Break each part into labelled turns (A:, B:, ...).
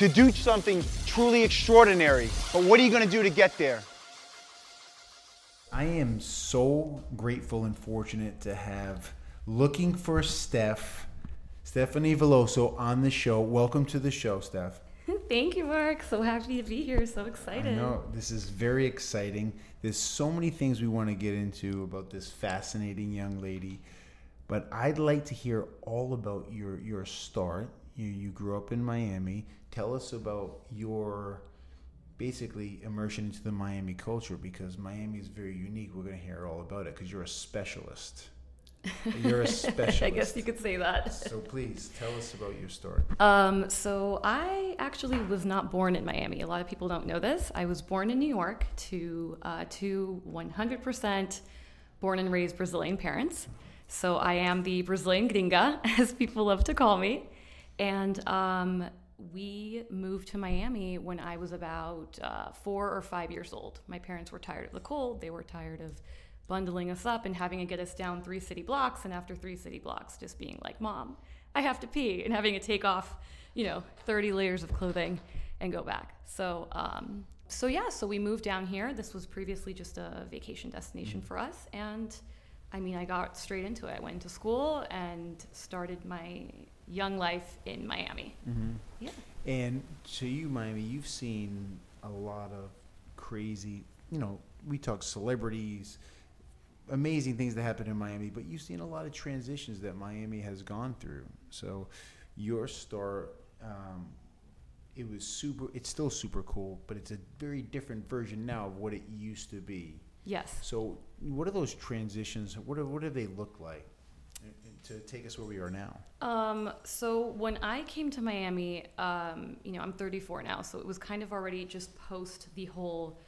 A: to do something truly extraordinary. But what are you going to do to get there?
B: I am so grateful and fortunate to have looking for Steph, Stephanie Veloso on the show. Welcome to the show, Steph.
C: Thank you, Mark. So happy to be here. So excited.
B: I know this is very exciting. There's so many things we want to get into about this fascinating young lady, but I'd like to hear all about your your start. You you grew up in Miami. Tell us about your basically immersion into the Miami culture because Miami is very unique. We're going to hear all about it because you're a specialist. You're a specialist.
C: I guess you could say that.
B: So please tell us about your story.
C: Um, so I actually was not born in Miami. A lot of people don't know this. I was born in New York to uh, to 100% born and raised Brazilian parents. So I am the Brazilian gringa, as people love to call me. And um, we moved to Miami when I was about uh, four or five years old. My parents were tired of the cold. They were tired of bundling us up and having to get us down three city blocks. And after three city blocks, just being like, Mom, I have to pee, and having to take off, you know, 30 layers of clothing and go back. So, um, so yeah, so we moved down here. This was previously just a vacation destination for us. And I mean, I got straight into it. I went to school and started my young life in Miami.
B: Mm-hmm.
C: Yeah.
B: And to you, Miami, you've seen a lot of crazy, you know, we talk celebrities, amazing things that happen in Miami, but you've seen a lot of transitions that Miami has gone through. So your start, um, it was super, it's still super cool, but it's a very different version now of what it used to be.
C: Yes.
B: So what are those transitions? What, are, what do they look like? To take us where we are now?
C: Um, so when I came to Miami, um, you know, I'm 34 now, so it was kind of already just post the whole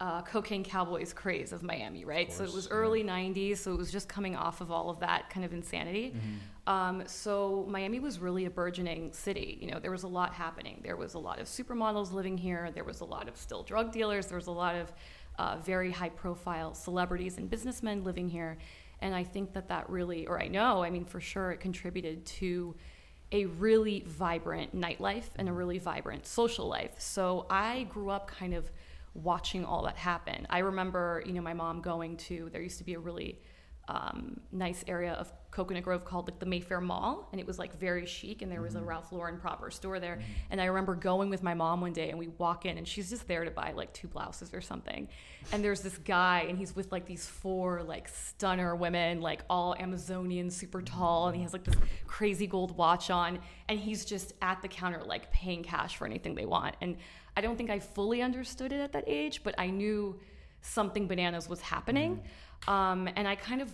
C: uh, cocaine cowboys craze of Miami, right? Of so it was early yeah. 90s, so it was just coming off of all of that kind of insanity. Mm-hmm. Um, so Miami was really a burgeoning city. You know, there was a lot happening. There was a lot of supermodels living here. There was a lot of still drug dealers. There was a lot of uh, very high profile celebrities and businessmen living here. And I think that that really, or I know, I mean, for sure, it contributed to a really vibrant nightlife and a really vibrant social life. So I grew up kind of watching all that happen. I remember, you know, my mom going to, there used to be a really um, nice area of Coconut Grove called like the Mayfair Mall, and it was like very chic, and there was mm-hmm. a Ralph Lauren proper store there. Mm-hmm. And I remember going with my mom one day, and we walk in, and she's just there to buy like two blouses or something. And there's this guy, and he's with like these four like stunner women, like all Amazonian, super tall, and he has like this crazy gold watch on, and he's just at the counter like paying cash for anything they want. And I don't think I fully understood it at that age, but I knew something bananas was happening. Mm-hmm. Um, and I kind of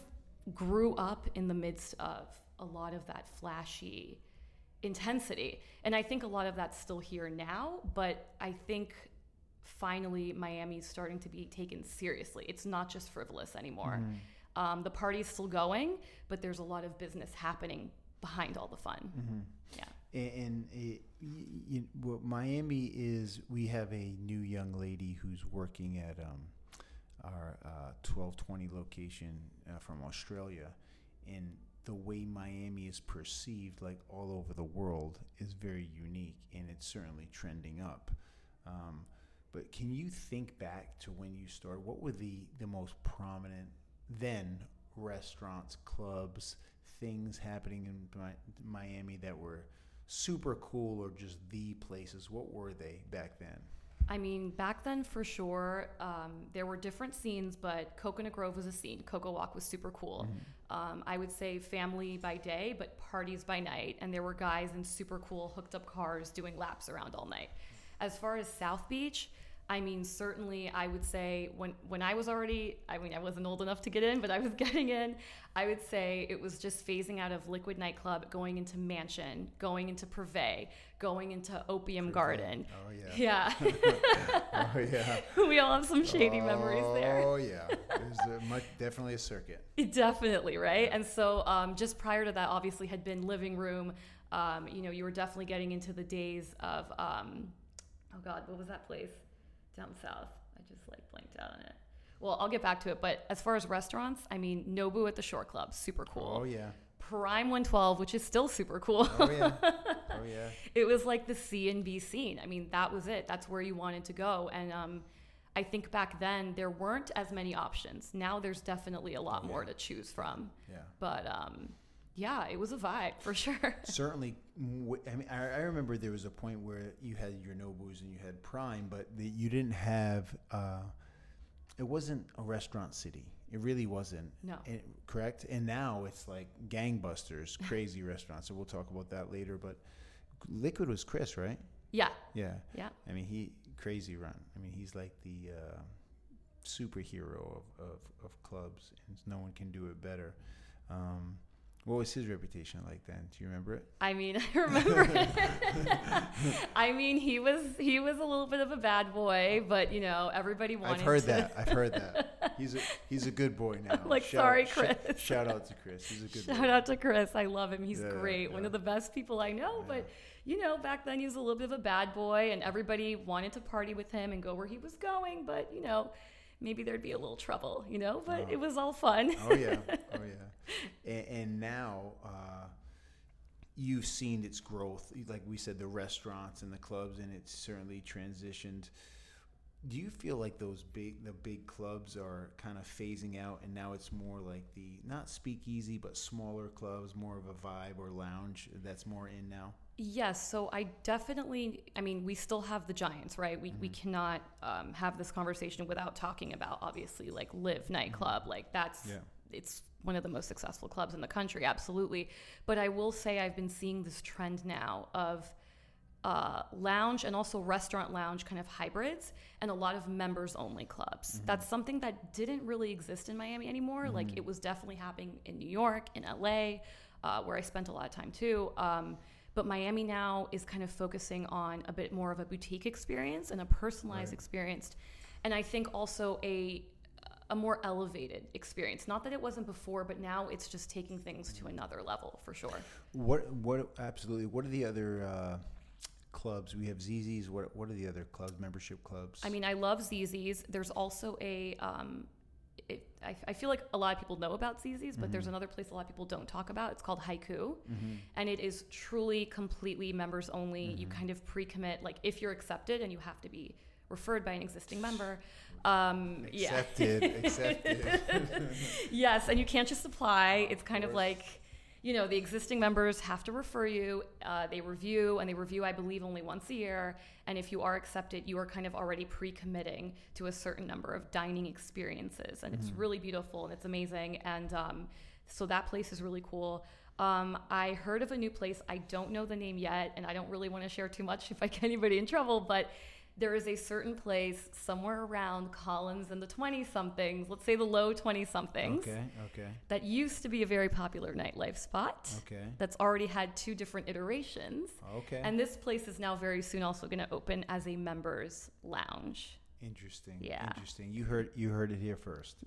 C: grew up in the midst of a lot of that flashy intensity. And I think a lot of that's still here now, but I think finally Miami's starting to be taken seriously. It's not just frivolous anymore. Mm. Um, the party's still going, but there's a lot of business happening behind all the fun.
B: Mm-hmm. Yeah. And, it, you, what Miami is, we have a new young lady who's working at um, our uh, 1220 location uh, from Australia, and the way Miami is perceived, like all over the world, is very unique, and it's certainly trending up. Um, but can you think back to when you started? What were the the most prominent then restaurants, clubs, things happening in Miami that were super cool or just the places? What were they back then?
C: I mean, back then for sure, um, there were different scenes, but Coconut Grove was a scene. Coco Walk was super cool. Mm-hmm. Um, I would say family by day, but parties by night. And there were guys in super cool hooked up cars doing laps around all night. As far as South Beach, I mean, certainly, I would say when when I was already, I mean, I wasn't old enough to get in, but I was getting in. I would say it was just phasing out of Liquid Nightclub, going into Mansion, going into Privé, going into Opium Garden.
B: Oh yeah.
C: Yeah,
B: Oh yeah.
C: we all have some shady memories there.
B: Oh yeah. There's a, much, definitely a circuit.
C: Definitely, right? And so, um, just prior to that, obviously, had been living room. Um, you know, you were definitely getting into the days of, um, oh God, what was that place down south? I just like blanked out on it. Well, I'll get back to it. But as far as restaurants, I mean, Nobu at the Shore Club, super cool.
B: Oh yeah.
C: Prime 112, which is still super cool.
B: Oh yeah. Oh yeah.
C: it was like the C and B scene. I mean, that was it. That's where you wanted to go. And um, I think back then there weren't as many options. Now there's definitely a lot more to choose from.
B: Yeah.
C: But um, yeah, it was a vibe for sure.
B: Certainly, I mean, I, I remember there was a point where you had your Nobus and you had Prime, but the, you didn't have. Uh, it wasn't a restaurant city. It really wasn't.
C: No.
B: And- correct. And now it's like gangbusters, crazy restaurants. So we'll talk about that later. But Liquid was Chris, right?
C: yeah,
B: Yeah.
C: yeah.
B: I mean, he crazy run. I mean, he's like the uh, superhero of, of, of clubs, and no one can do it better. Um, what was his reputation like then? Do you remember it?
C: I mean, I remember. it. I mean, he was he was a little bit of a bad boy, oh. but you know, everybody wanted.
B: I've heard
C: to,
B: that. I've heard that. He's a he's a good boy now.
C: Like, sorry,
B: sh-
C: Chris.
B: shout out to Chris. He's a good
C: Shout
B: boy.
C: out to Chris. I love him. He's
B: Yeah,
C: great. One of the best people I know. But you know, back then he was a little bit of a bad boy, and everybody wanted to party with him and go where he was going. But you know, maybe there'd be a little trouble. You know, but it was all fun.
B: Oh yeah, oh yeah. And, and now uh, you've seen its growth. Like we said, the restaurants and the clubs, and it's certainly transitioned. Do you feel like those big, the big clubs are kind of phasing out, and now it's more like the not speakeasy, but smaller clubs, more of a vibe or lounge that's more in now?
C: Yes, so I definitely, I mean, we still have the Giants, right? We, we cannot um, have this conversation without talking about, obviously, like Live nightclub. Like, that's,
B: Yeah.
C: it's one of the most successful clubs in the country, absolutely. But I will say I've been seeing this trend now of uh, lounge and also restaurant lounge kind of hybrids and a lot of members only clubs. That's something that didn't really exist in Miami anymore. Like it was definitely happening in New York, in LA, uh, where I spent a lot of time too. Um, but Miami now is kind of focusing on a bit more of a boutique experience and a personalized experience. And I think also a a more elevated experience. Not that it wasn't before, but now it's just taking things to another level for sure.
B: What? What? Absolutely. What are the other uh, clubs? We have ZZ's. What? What are the other clubs? Membership clubs?
C: I mean, I love ZZ's. There's also a, um, it, I, I feel like a lot of people know about ZZ's, but there's mm-hmm. another place a lot of people don't talk about. It's called Haiku. Mm-hmm. And it is truly completely members only. You mm-hmm. kind of pre commit, like if you're accepted and you have to be referred by an existing member. Um, yeah.
B: accepted. accepted.
C: yes, and you can't just apply. It's kind of like, you know, the existing members have to refer you. Uh, they review, and they review, I believe, only once a year. And if you are accepted, you are kind of already pre-committing to a certain number of dining experiences, and it's really beautiful and it's amazing. And um, so that place is really cool. Um, I heard of a new place. I don't know the name yet, and I don't really want to share too much if I get anybody in trouble, but there is a certain place somewhere around Collins and the 20 somethings, let's say the low 20 somethings,
B: okay. Okay.
C: that used to be a very popular nightlife spot.
B: Okay.
C: That's already had two different iterations.
B: Okay.
C: And this place is now very soon also going to open as a members lounge.
B: Interesting.
C: Yeah.
B: Interesting. You heard you heard it here first.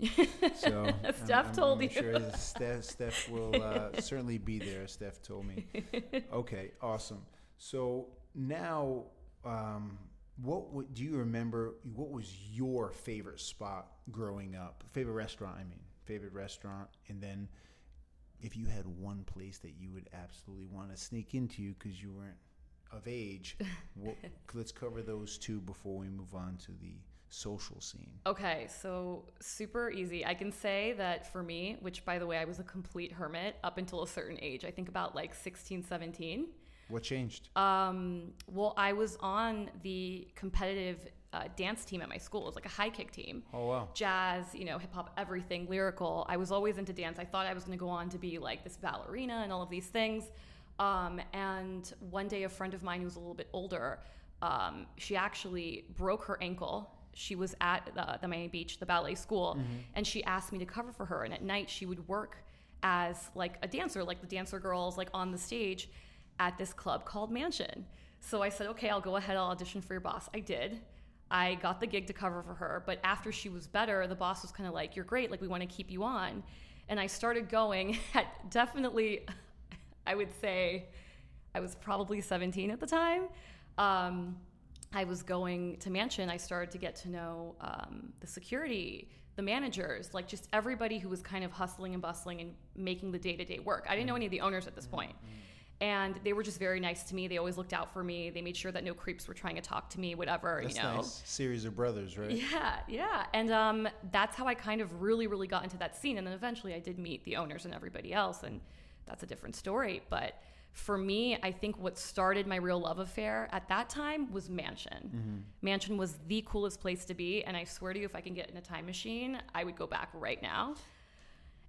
B: So
C: Steph told you.
B: Sure Steph, Steph will uh, certainly be there. Steph told me. Okay. Awesome. So now, um, what would, do you remember? What was your favorite spot growing up? Favorite restaurant? I mean, favorite restaurant, and then. If you had one place that you would absolutely want to sneak into because you weren't of age, what, let's cover those two before we move on to the social scene.
C: Okay, so super easy. I can say that for me, which by the way, I was a complete hermit up until a certain age, I think about like 16, 17.
B: What changed?
C: Um, well, I was on the competitive uh, dance team at my school. It was like a high kick team.
B: Oh wow.
C: Jazz, you know, hip hop, everything, lyrical. I was always into dance. I thought I was going to go on to be like this ballerina and all of these things. Um, and one day, a friend of mine who was a little bit older um, she actually broke her ankle. She was at the, the Miami Beach, the ballet school, and she asked me to cover for her. And at night, she would work as like a dancer, like the dancer girls, like on the stage at this club called Mansion. So I said, okay, I'll go ahead, I'll audition for your boss. I did. I got the gig to cover for her, but after she was better, the boss was kind of like, you're great, like we want to keep you on. And I started going at definitely, I would say, I was probably 17 at the time. Um, I was going to Mansion. I started to get to know um, the security, the managers, like just everybody who was kind of hustling and bustling and making the day to day work. I didn't know any of the owners at this point. And they were just very nice to me. They always looked out for me. They made sure that no creeps were trying to talk to me, whatever,
B: That's
C: you know.
B: nice. Series of brothers, right?
C: Yeah, yeah. And um, that's how I kind of really, really got into that scene. And then eventually I did meet the owners and everybody else, and that's a different story. But for me, I think what started my real love affair at that time was Mansion. Mansion was the coolest place to be. And I swear to you, if I can get in a time machine, I would go back right now.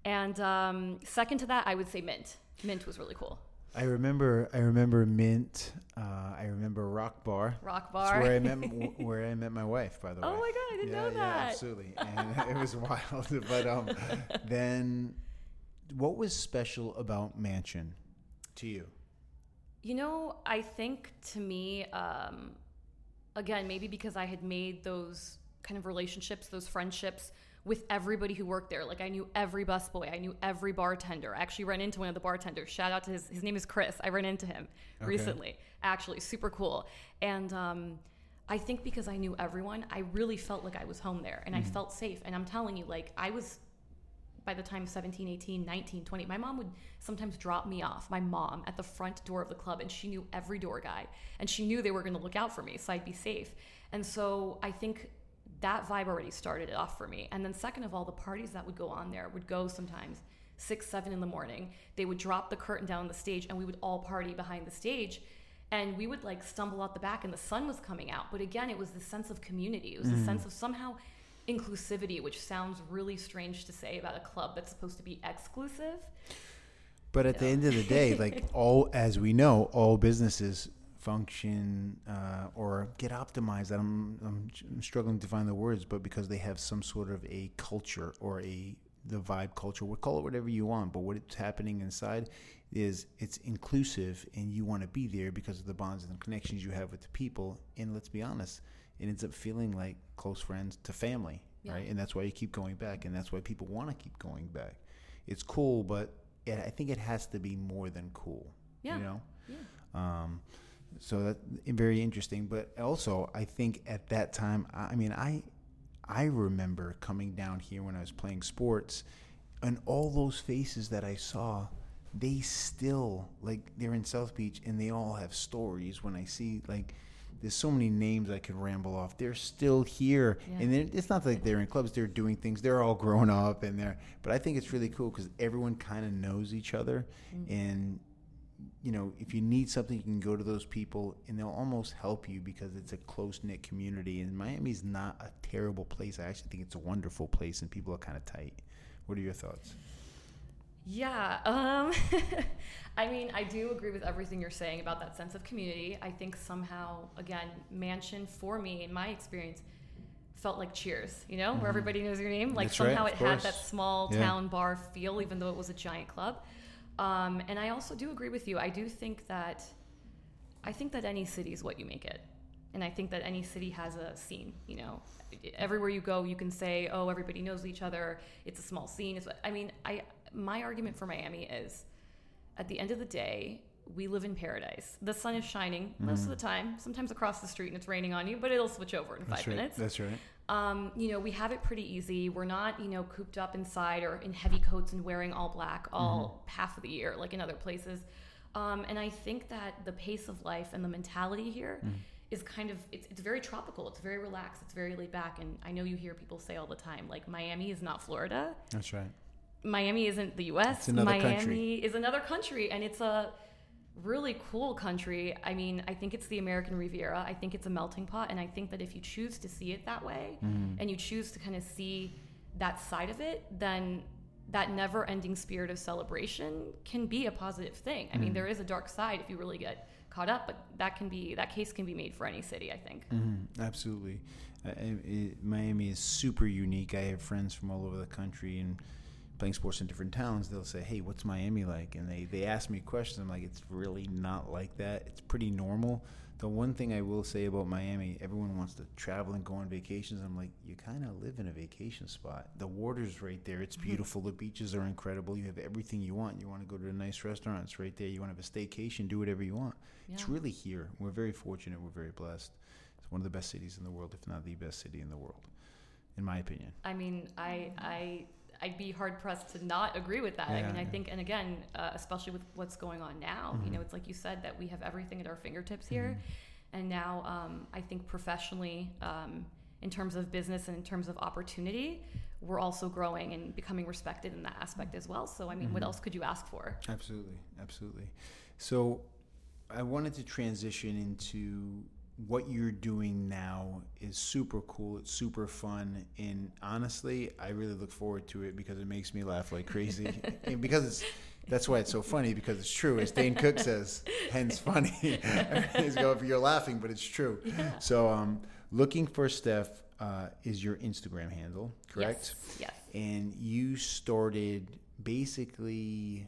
C: And um, second to that, I would say Mint. Mint was really cool.
B: I remember. I remember Mint. Uh, I remember Rock Bar.
C: Rock
B: That's
C: Bar.
B: where I met where I met my wife, by the way.
C: Oh my God, I didn't
B: yeah,
C: know
B: Yeah, absolutely, and it was wild. But um, then, what was special about Mansion to you?
C: You know, I think to me, um, again, maybe because I had made those kind of relationships, those friendships with everybody who worked there. Like I knew every busboy, I knew every bartender. I actually ran into one of the bartenders. Shout out to his his name is Chris. I ran into him
B: Okay.
C: recently. Actually, super cool. And um, I think because I knew everyone, I really felt like I was home there and I felt safe. And I'm telling you, like I was by the time 17 18 19 20 my mom would sometimes drop me off my mom at the front door of the club and she knew every door guy and she knew they were going to look out for me so i'd be safe and so i think that vibe already started it off for me. And then second of all the parties that would go on there would go sometimes six seven in the morning. They would drop the curtain down the stage and we would all party behind the stage. And we would like stumble out the back and the sun was coming out. But again it was the sense of community. It was the mm. sense of somehow inclusivity which sounds really strange to say about a club that's supposed to be exclusive.
B: But at the end of the day, like all, as we know, all businesses function uh, or get optimized. I'm, I'm I'm struggling to find the words, but because they have some sort of a culture or a the vibe culture, we'll call it whatever you want. But what's happening inside is it's inclusive, and you want to be there because of the bonds and the connections you have with the people. And let's be honest, it ends up feeling like close friends to family,
C: Yeah.
B: right? And that's why you keep going back, and that's why people want to keep going back. It's cool, but it, I think it has to be more than cool.
C: Yeah.
B: You know.
C: Yeah.
B: Um, so that very interesting. But also, I think at that time, I mean, I I remember coming down here when I was playing sports, and all those faces that I saw, they still like they're in South Beach, and they all have stories. When I see like. There's so many names I could ramble off. They're still here,
C: Yeah.
B: and it's not like they're in clubs. They're doing things. They're all grown up, and they're. But I think it's really cool because everyone kind of knows each other, mm. and you know, if you need something, you can go to those people and they'll almost help you because it's a close knit community. And Miami's not a terrible place. I actually think it's a wonderful place and people are kind of tight. What are your thoughts?
C: Yeah. Um, I mean, I do agree with everything you're saying about that sense of community. I think somehow, again, Mansion for me, in my experience, felt like Cheers. You know, where everybody knows your name. Like
B: Mm-hmm. That's
C: somehow
B: of
C: it had that
B: course.
C: small
B: Yeah.
C: town bar feel, even though it was a giant club. Um, and I also do agree with you. I do think that, I think that any city is what you make it. And I think that any city has a scene, you know. Everywhere you go, you can say, "Oh, everybody knows each other. It's a small scene." It's, I mean, I my argument for Miami is, at the end of the day, we live in paradise. The sun is shining most of the time. Sometimes across the street and it's raining on you, but it'll switch over in five
B: right.
C: minutes.
B: That's right.
C: Um, you know, we have it pretty easy. We're not, you know, cooped up inside or in heavy coats and wearing all black all half of the year, like in other places. Um, and I think that the pace of life and the mentality here is kind of it's, it's very tropical. It's very relaxed. It's very laid back. And I know you hear people say all the time, like Miami is not Florida.
B: That's right.
C: Miami isn't the U.S.
B: It's another
C: Miami
B: country.
C: is another country, and it's a really cool country. I mean, I think it's the American Riviera. I think it's a melting pot, and I think that if you choose to see it that way,
B: Mm-hmm.
C: and you choose to kind of see that side of it, then that never-ending spirit of celebration can be a positive thing. I mean,
B: Mm-hmm.
C: there is a dark side if you really get caught up. But that can be that case can be made for any city, I think.
B: Mm-hmm. Absolutely, uh, it, Miami is super unique. I have friends from all over the country and playing sports in different towns. They'll say, "Hey, what's Miami like?" And they they ask me questions. I'm like, "It's really not like that. It's pretty normal." The one thing I will say about Miami, everyone wants to travel and go on vacations. I'm like, you kind of live in a vacation spot. The water's right there. It's mm-hmm. beautiful. The beaches are incredible. You have everything you want. You want to go to a nice restaurant, it's right there. You want to have a staycation, do whatever you want. Yeah. It's really here. We're very fortunate. We're very blessed. It's one of the best cities in the world, if not the best city in the world, in my opinion.
C: I mean, I I I'd be hard pressed to not agree with that. Yeah, I mean, I think, and again, uh, especially with what's going on now, mm-hmm. you know, it's like you said that we have everything at our fingertips here, mm-hmm. and now um, I think professionally, um, in terms of business and in terms of opportunity, we're also growing and becoming respected in that aspect as well. So, I mean, mm-hmm. what else could you ask for?
B: Absolutely, absolutely. So, I wanted to transition into what you're doing now is super cool. It's super fun, and honestly, I really look forward to it because it makes me laugh like crazy. and because it's that's why it's so funny because it's true. As Dane Cook says, hence funny. He's going, you're laughing, but it's true. Yeah. So, um, looking for Steph uh, is your Instagram handle, correct?
C: Yes. yes.
B: And you started basically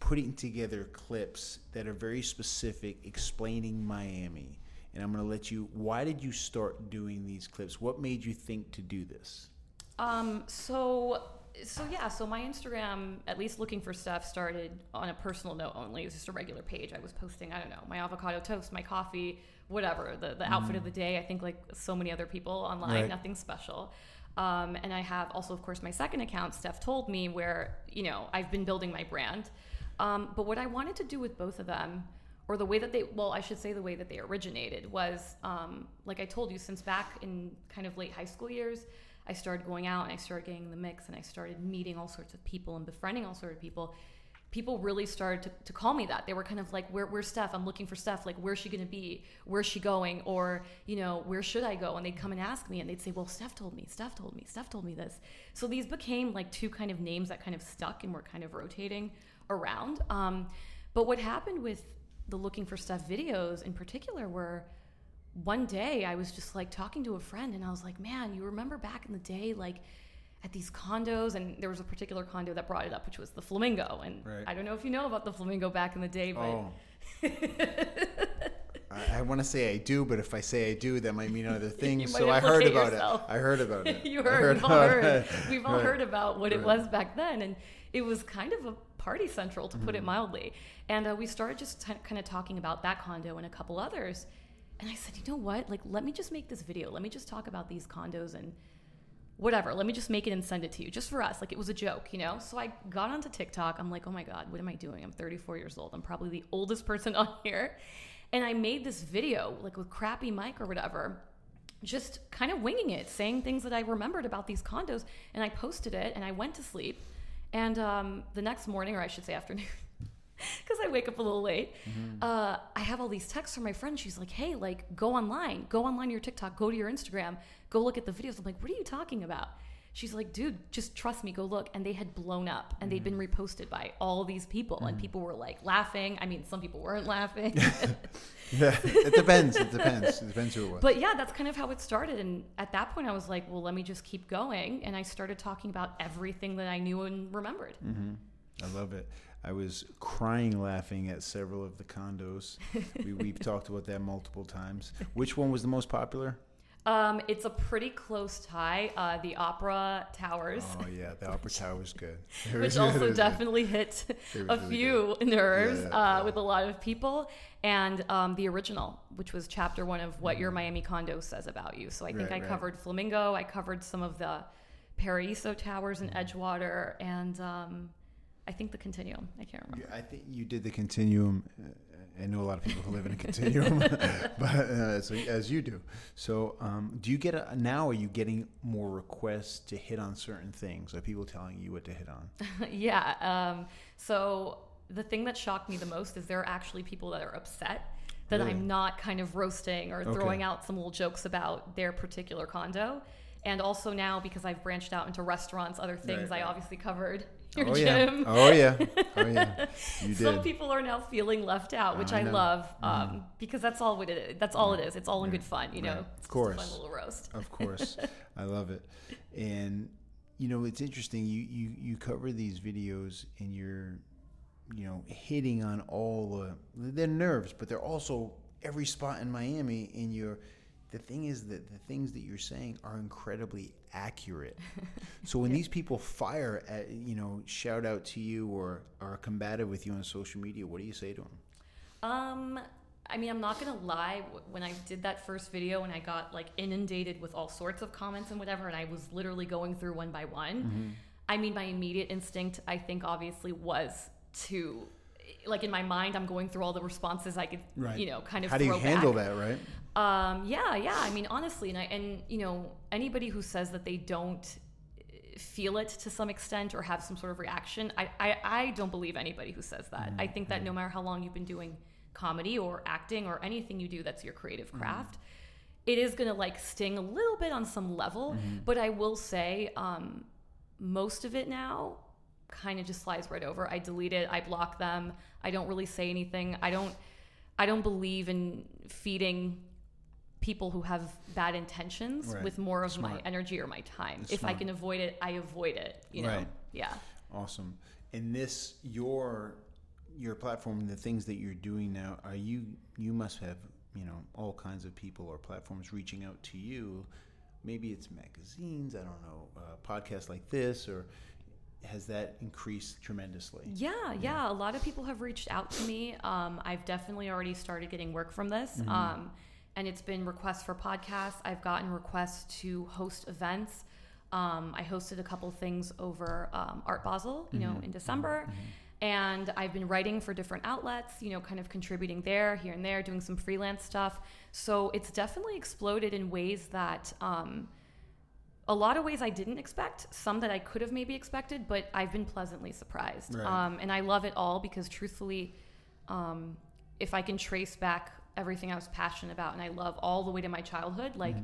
B: putting together clips that are very specific, explaining Miami and I'm going to let you. Why did you start doing these clips? What made you think to do this?
C: Um, so so yeah, so my Instagram, at least looking for Steph, started on a personal note only. It was just a regular page. I was posting, I don't know, my avocado toast, my coffee, whatever, the, the mm. outfit of the day. I think like so many other people online, right. nothing special. Um, and I have also, of course, my second account, Steph told me, where, you know, I've been building my brand. Um, but what I wanted to do with both of them or the way that they well i should say the way that they originated was um, like i told you since back in kind of late high school years i started going out and i started getting the mix and i started meeting all sorts of people and befriending all sorts of people. People really started to, to call me that. They were kind of like where, where's steph? I'm looking for steph. Like where's she going to be? Where's she going? Or you know where should i go? And they'd come and ask me and they'd say well steph told me steph told me steph told me this. So these became like two kind of names that kind of stuck and were kind of rotating around. Um, but what happened with the looking for Steph videos in particular were one day I was just like talking to a friend and I was like, man, you remember back in the day, like at these condos, and there was a particular condo that brought it up, which was the Flamingo. And right. I don't know if you know about the Flamingo back in the day, but. Oh.
B: I, I want to say I do, but if I say I do, that might mean other things. so I heard about yourself. it. I heard about it.
C: you heard. heard we've all heard. We've all right. heard about what right. it was back then, and it was kind of a party central, to mm-hmm. put it mm-hmm. mildly. And uh, we started just t- kind of talking about that condo and a couple others. And I said, you know what? Like, let me just make this video. Let me just talk about these condos and whatever. Let me just make it and send it to you just for us. Like, it was a joke, you know? So I got onto TikTok. I'm like, oh my God, what am I doing? I'm 34 years old. I'm probably the oldest person on here. And I made this video, like with crappy mic or whatever, just kind of winging it, saying things that I remembered about these condos. And I posted it and I went to sleep. And um, the next morning, or I should say afternoon, because I wake up a little late, mm-hmm. uh, I have all these texts from my friend. She's like, hey, like, go online, go online your TikTok, go to your Instagram, go look at the videos. I'm like, what are you talking about? She's like, dude, just trust me, go look. And they had blown up and mm-hmm. they'd been mm-hmm. reposted by all these people. Mm-hmm. And people were like laughing. I mean, some people weren't laughing.
B: yeah, it depends. It depends. It depends who it was.
C: But yeah, that's kind of how it started. And at that point, I was like, well, let me just keep going. And I started talking about everything that I knew and remembered.
B: Mm-hmm. I love it. I was crying laughing at several of the condos. we, we've talked about that multiple times. Which one was the most popular?
C: Um, it's a pretty close tie. Uh, the Opera Towers.
B: Oh yeah, the Opera Towers good.
C: Which also definitely hit a really few good. nerves yeah, yeah, uh, yeah. with a lot of people. And um, the original, which was chapter one of what mm. your Miami condo says about you. So I think right, I right. covered Flamingo. I covered some of the Paraiso Towers in mm. Edgewater, and um, I think the Continuum. I can't remember.
B: I think you did the Continuum. I know a lot of people who live in a continuum, but uh, so, as you do. So, um, do you get a, now? Are you getting more requests to hit on certain things? Are people telling you what to hit on?
C: yeah. Um, so the thing that shocked me the most is there are actually people that are upset that really? I'm not kind of roasting or throwing okay. out some little jokes about their particular condo And also now because I've branched out into restaurants, other things,
B: Right,
C: I
B: right.
C: obviously covered your
B: oh
C: gym.
B: yeah. Oh yeah. Oh yeah. You did.
C: Some people are now feeling left out, which
B: I
C: I, love, um, because that's all it is. That's all it is. It's all in good fun, you know.
B: Right. Of
C: It's just a
B: course.
C: fun little roast.
B: Of course, I love it. And you know, it's interesting. You you you cover these videos, and you're, you know, hitting on all the they're nerves, but they're also every spot in Miami. And you're, the thing is that the things that you're saying are incredibly accurate. so when these people fire at you know, shout out to you or are combative with you on social media, what do you say to them?
C: Um, I mean, I'm not gonna lie. When I did that first video, and I got like inundated with all sorts of comments and whatever, and I was literally going through one by one.
B: Mm-hmm.
C: I mean, my immediate instinct, I think, obviously, was to, like, in my mind, I'm going through all the responses I could, you know, kind of.
B: How do you handle
C: back.
B: that, right?
C: Um, yeah, yeah. I mean, honestly, and I, and you know, anybody who says that they don't feel it to some extent or have some sort of reaction, I, I, I don't believe anybody who says that. I think that no matter how long you've been doing comedy or acting or anything you do that's your creative craft, it is gonna like sting a little bit on some level. But I will say, um, most of it now kind of just slides right over. I delete it. I block them. I don't really say anything. I don't. I don't believe in feeding people who have bad intentions
B: Right.
C: with more of my energy or my time. If I can avoid it, I avoid it. You know.
B: Right.
C: Yeah.
B: Awesome. And this your your platform the things that you're doing now, are you you must have, you know, all kinds of people or platforms reaching out to you. Maybe it's magazines, I don't know, uh, podcasts like this or has that increased tremendously?
C: Yeah, yeah. A lot of people have reached out to me. Um, I've definitely already started getting work from this.
B: Mm-hmm.
C: Um, and it's been requests for podcasts. I've gotten requests to host events. Um, I hosted a couple things over um, Art Basel, you
B: Mm-hmm.
C: know, in December. And I've been writing for different outlets, you know, kind of contributing there, here and there, doing some freelance stuff. So it's definitely exploded in ways that um, a lot of ways I didn't expect, some that I could have maybe expected, but I've been pleasantly surprised.
B: Right.
C: Um, and I love it all because truthfully, um, if I can trace back everything I was passionate about and I love all the way to my childhood, like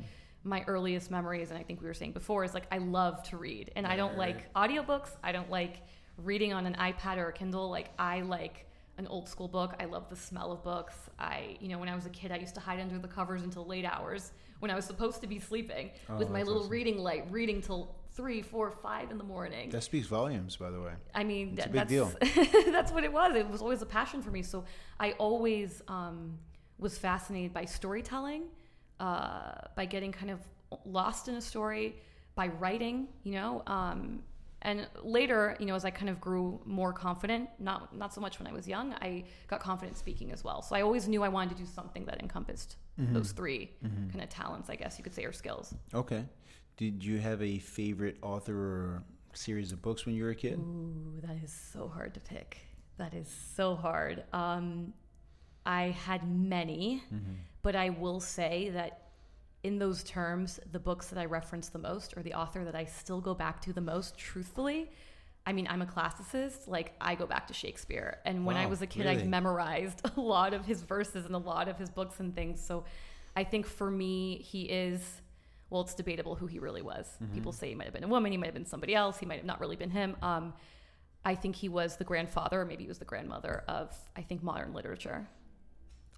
C: my earliest memories, and I think we were saying before, is like I love to read. And I don't like audiobooks, I don't like reading on an iPad or a Kindle. Like I like an old school book. I love the smell of books. I, you know, when I was a kid, I used to hide under the covers until late hours when I was supposed to be sleeping
B: Oh,
C: with my little
B: awesome.
C: reading light, reading till three, four, five in the morning.
B: That speaks volumes, by the way.
C: I mean,
B: It's a big
C: that's, that's what it was. It was always a passion for me. So I always um, was fascinated by storytelling, uh, by getting kind of lost in a story, by writing, you know. Um, and later, you know, as I kind of grew more confident, not not so much when I was young, I got confident speaking as well. So I always knew I wanted to do something that encompassed
B: Mm-hmm.
C: those 3 kind of talents, I guess you could say, or skills.
B: Okay. Did you have a favorite author or series of books when you were a kid?
C: Ooh, that is so hard to pick. That is so hard. Um, I had many, but I will say that in those terms, the books that I reference the most, or the author that I still go back to the most, truthfully, I mean, I'm a classicist. Like, I go back to Shakespeare. And when I was a kid,
B: really?
C: I memorized a lot of his verses and a lot of his books and things. So I think for me, he is, well, it's debatable who he really was.
B: Mm-hmm.
C: People say he might have been a woman, he might have been somebody else, he might have not really been him. Um, I think he was the grandfather, or maybe he was the grandmother of, I think, modern literature.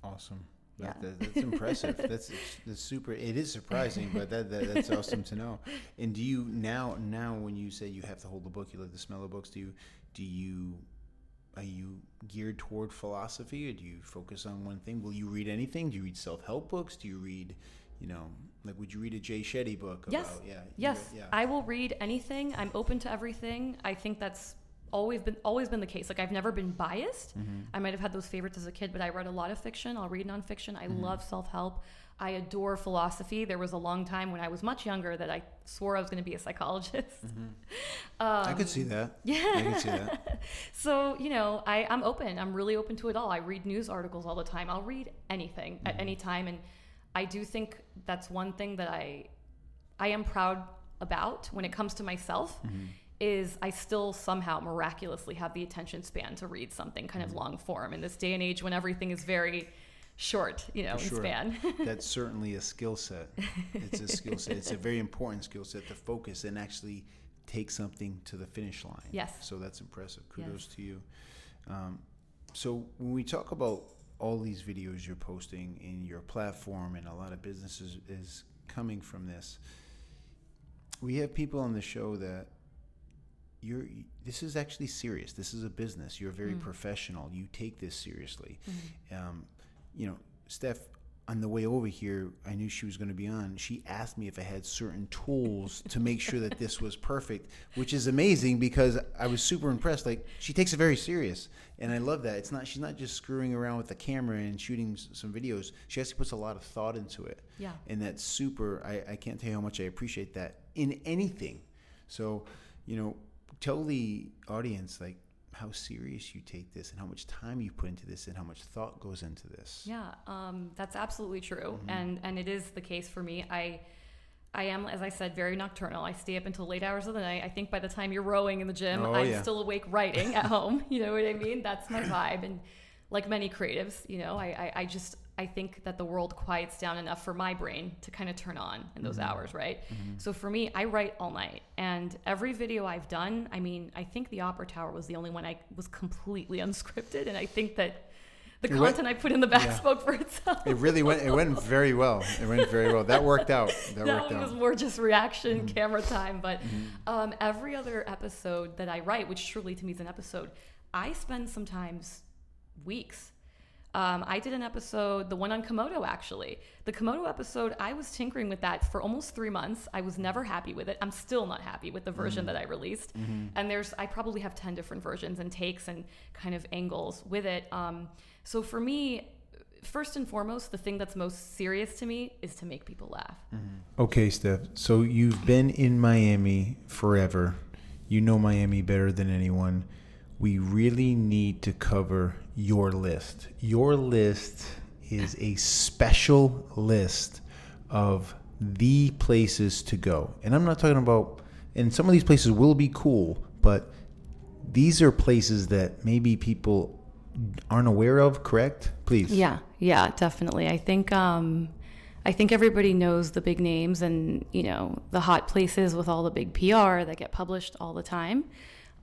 B: Awesome.
C: Yeah.
B: that- that's impressive. that's, that's super. It is surprising, but that, that that's awesome to know. And do you now now when you say you have to hold the book, you like the smell of books. Do you do you are you geared toward philosophy, or do you focus on one thing? Will you read anything? Do you read self help books? Do you read, you know, like would you read a Jay Shetty book?
C: Yes.
B: Yeah. you-
C: Yes,
B: Yeah.
C: I will read anything. I'm open to everything. I think that's always been always been the case. Like I've never been biased.
B: Mm-hmm.
C: I might have had those favorites as a kid, but I read a lot of fiction. I'll read nonfiction. I
B: Mm-hmm.
C: love self help. I adore philosophy. There was a long time when I was much younger that I swore I was going to be a psychologist.
B: I could see that.
C: Um, Yeah.
B: I can see that.
C: So, you know, I, I'm open. I'm really open to it all. I read news articles all the time. I'll read anything
B: Mm-hmm.
C: at any time. And I do think that's one thing that I I am proud about when it comes to myself
B: Mm-hmm.
C: Is I still somehow miraculously have the attention span to read something kind of
B: Mm-hmm.
C: long form in this day and age when everything is very short, you know, in span.
B: That's certainly a skill set. It's a skill set. It's a very important skill set to focus and actually take something to the finish line.
C: Yes.
B: So that's impressive. Kudos
C: Yes.
B: to you. Um, so when we talk about all these videos you're posting in your platform, and a lot of businesses is coming from this, we have people on the show that you're. This is actually serious. This is a business. You're very professional. You take this seriously. Um, you know, Steph, on the way over here, I knew she was going to be on. She asked me if I had certain tools to make sure that this was perfect, which is amazing because I was super impressed. Like she takes it very serious, and I love that. It's not she's not just screwing around with the camera and shooting s- some videos. She actually puts a lot of thought into it.
C: Yeah.
B: and that's super. I, I can't tell you how much I appreciate that in anything. So, you know, tell the audience like how serious you take this and how much time you put into this and how much thought goes into this.
C: Yeah, um, that's absolutely true,
B: Mm-hmm.
C: and and it is the case for me. I I am, as I said, very nocturnal. I stay up until late hours of the night. I think by the time you're rowing in the gym,
B: Oh,
C: I'm
B: yeah.
C: still awake writing at home. You know what I mean? That's my vibe, and like many creatives, you know, I I, I just I think that the world quiets down enough for my brain to kind of turn on in those mm-hmm. hours, right? Mm-hmm. So for me, I write all night, and every video I've done, I mean, I think the Opera Tower was the only one I was completely unscripted, and I think that. The
B: It went-
C: content I put in the back
B: Yeah.
C: spoke for itself.
B: It really went. It went very well. It went very well. That worked out. That,
C: that
B: worked
C: one was more just reaction mm-hmm. camera time but um, every other episode that i write which truly to me is an episode i spend sometimes weeks um, i did an episode the one on komodo actually. The komodo episode i was tinkering with that for almost three months. I was never happy with it. I'm still not happy with the version that i released. And there's i probably have 10 different versions and takes and kind of angles with it. Um, so for me first and foremost the thing that's most serious to me is to make people laugh.
B: Okay, Steph. So you've been in Miami forever. You know Miami better than anyone. We really need to cover your list. Your list is a special list of the places to go. And I'm not talking about, and some of these places will be cool, but these are places that maybe people aren't aware of, correct? Please.
C: Yeah, yeah, definitely. I think um I think everybody knows the big names and, you know, the hot places with all the big PR that get published all the time.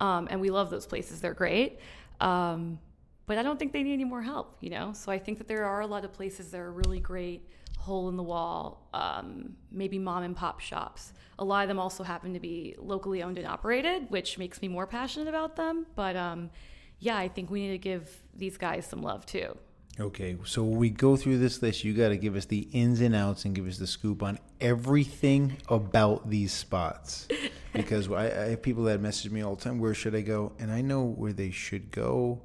C: Um, and we love those places. They're great. Um, but I don't think they need any more help, you know? So I think that there are a lot of places that are really great, hole in the wall, um, maybe mom and pop shops. A lot of them also happen to be locally owned and operated, which makes me more passionate about them. But um, yeah, I think we need to give these guys some love too.
B: Okay, so when we go through this list, you got to give us the ins and outs and give us the scoop on everything about these spots. Because I, I have people that message me all the time, where should I go? And I know where they should go,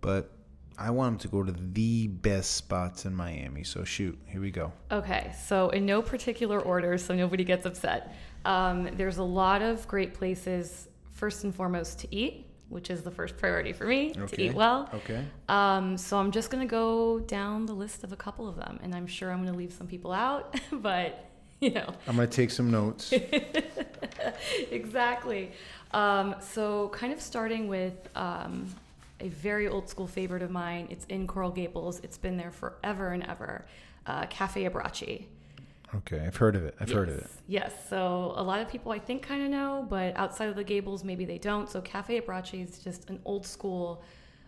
B: but I want them to go to the best spots in Miami. So shoot, here we go.
C: Okay, so in no particular order, so nobody gets upset. Um, there's a lot of great places, first and foremost, to eat, which is the first priority for me, to eat well.
B: Okay.
C: Um, so I'm just going to go down the list of a couple of them, and I'm sure I'm going to leave some people out, but you know,
B: I'm going to take some notes.
C: exactly. Um, so, kind of starting with um, a very old school favorite of mine. It's in Coral Gables. It's been there forever and ever. Uh, Cafe Abbracci.
B: Okay, I've heard of it. I've heard of it.
C: Yes. Yes. So a lot of people I think kind of know, but outside of the Gables, maybe they don't. So Cafe Abbracci is just an old school,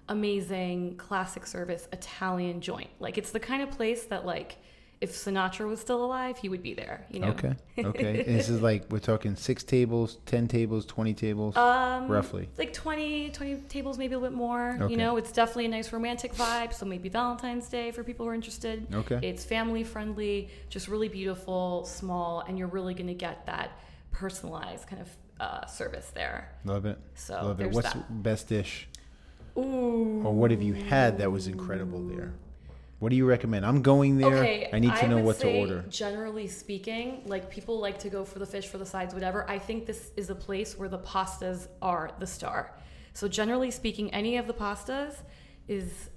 C: amazing, classic service Italian joint. Like it's the kind of place that like if Sinatra was still alive, he would be there. You know.
B: Okay. Okay. and this is like, we're talking six tables, 10 tables, 20 tables,
C: Um,
B: roughly.
C: Like 20, 20 tables, maybe a little bit more.
B: Okay.
C: You know, it's definitely a nice romantic vibe. So maybe Valentine's Day for people who are interested.
B: Okay.
C: It's family friendly, just really beautiful, small, and you're really going to get that personalized kind of uh, service there.
B: Love it.
C: So
B: Love it. What's
C: that.
B: best dish?
C: Ooh.
B: Or what have you had that was incredible there? What do you recommend? I'm going there.
C: Okay,
B: I need to know
C: would
B: what to order.
C: Generally speaking, like people like to go for the fish, for the sides, whatever. I think this is a place where the pastas are the star. So generally speaking, any of the pastas is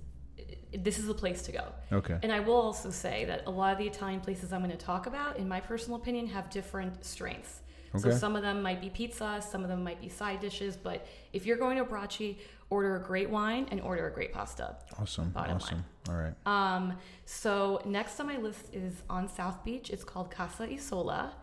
C: this is the place to go.
B: Okay.
C: And I will also say that a lot of the Italian places I'm going to talk about, in my personal opinion, have different strengths. So some of them might be pizza, some of them might be side dishes, but if you're going to Bracci, order a great wine and order a great pasta.
B: Awesome.
C: Bottom line.
B: All right.
C: Um, so next on my list is on South Beach. It's called Casa Isola.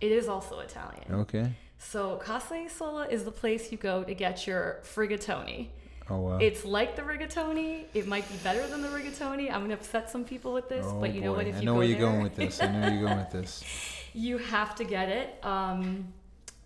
C: It is also Italian.
B: Okay.
C: So Casa Isola is the place you go to get your frigatoni.
B: Oh wow.
C: It's like the rigatoni. It might be better than the rigatoni. I'm gonna upset some people with this,
B: oh,
C: but you know what? If
B: I
C: you
B: know
C: go
B: where you're
C: there,
B: going with this. I know where you're going with this.
C: you have to get it. Um,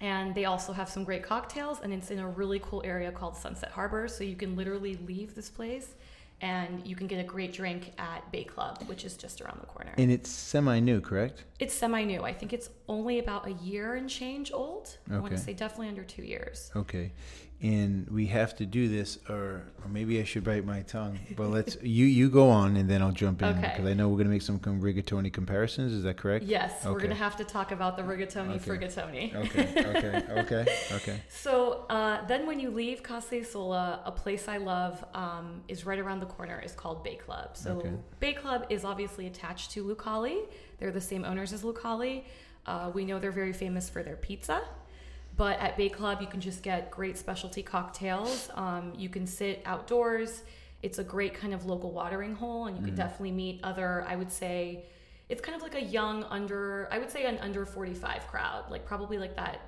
C: and they also have some great cocktails, and it's in a really cool area called Sunset Harbor. So you can literally leave this place, and you can get a great drink at Bay Club, which is just around the corner.
B: And it's semi-new, correct?
C: It's semi new. I think it's only about a year and change old. Okay. I want to say definitely under two years.
B: Okay. And we have to do this, or, or maybe I should bite my tongue. But let's you you go on, and then I'll jump in
C: Okay.
B: because I know we're gonna make some com- rigatoni comparisons. Is that correct?
C: Yes, we're going to have to talk about the rigatoni
B: Okay.
C: frigatoni.
B: Okay. Okay. Okay. Okay.
C: So uh, then, when you leave Casa Sola, a place I love um, is right around the corner. is called Bay Club. So
B: Okay.
C: Bay Club is obviously attached to Lucali. They're the same owners as Lucali. Uh, we know they're very famous for their pizza. But at Bay Club, you can just get great specialty cocktails. Um, you can sit outdoors. It's a great kind of local watering hole, and you can definitely meet other. I would say, it's kind of like a young under. I would say an under forty five crowd, like probably like that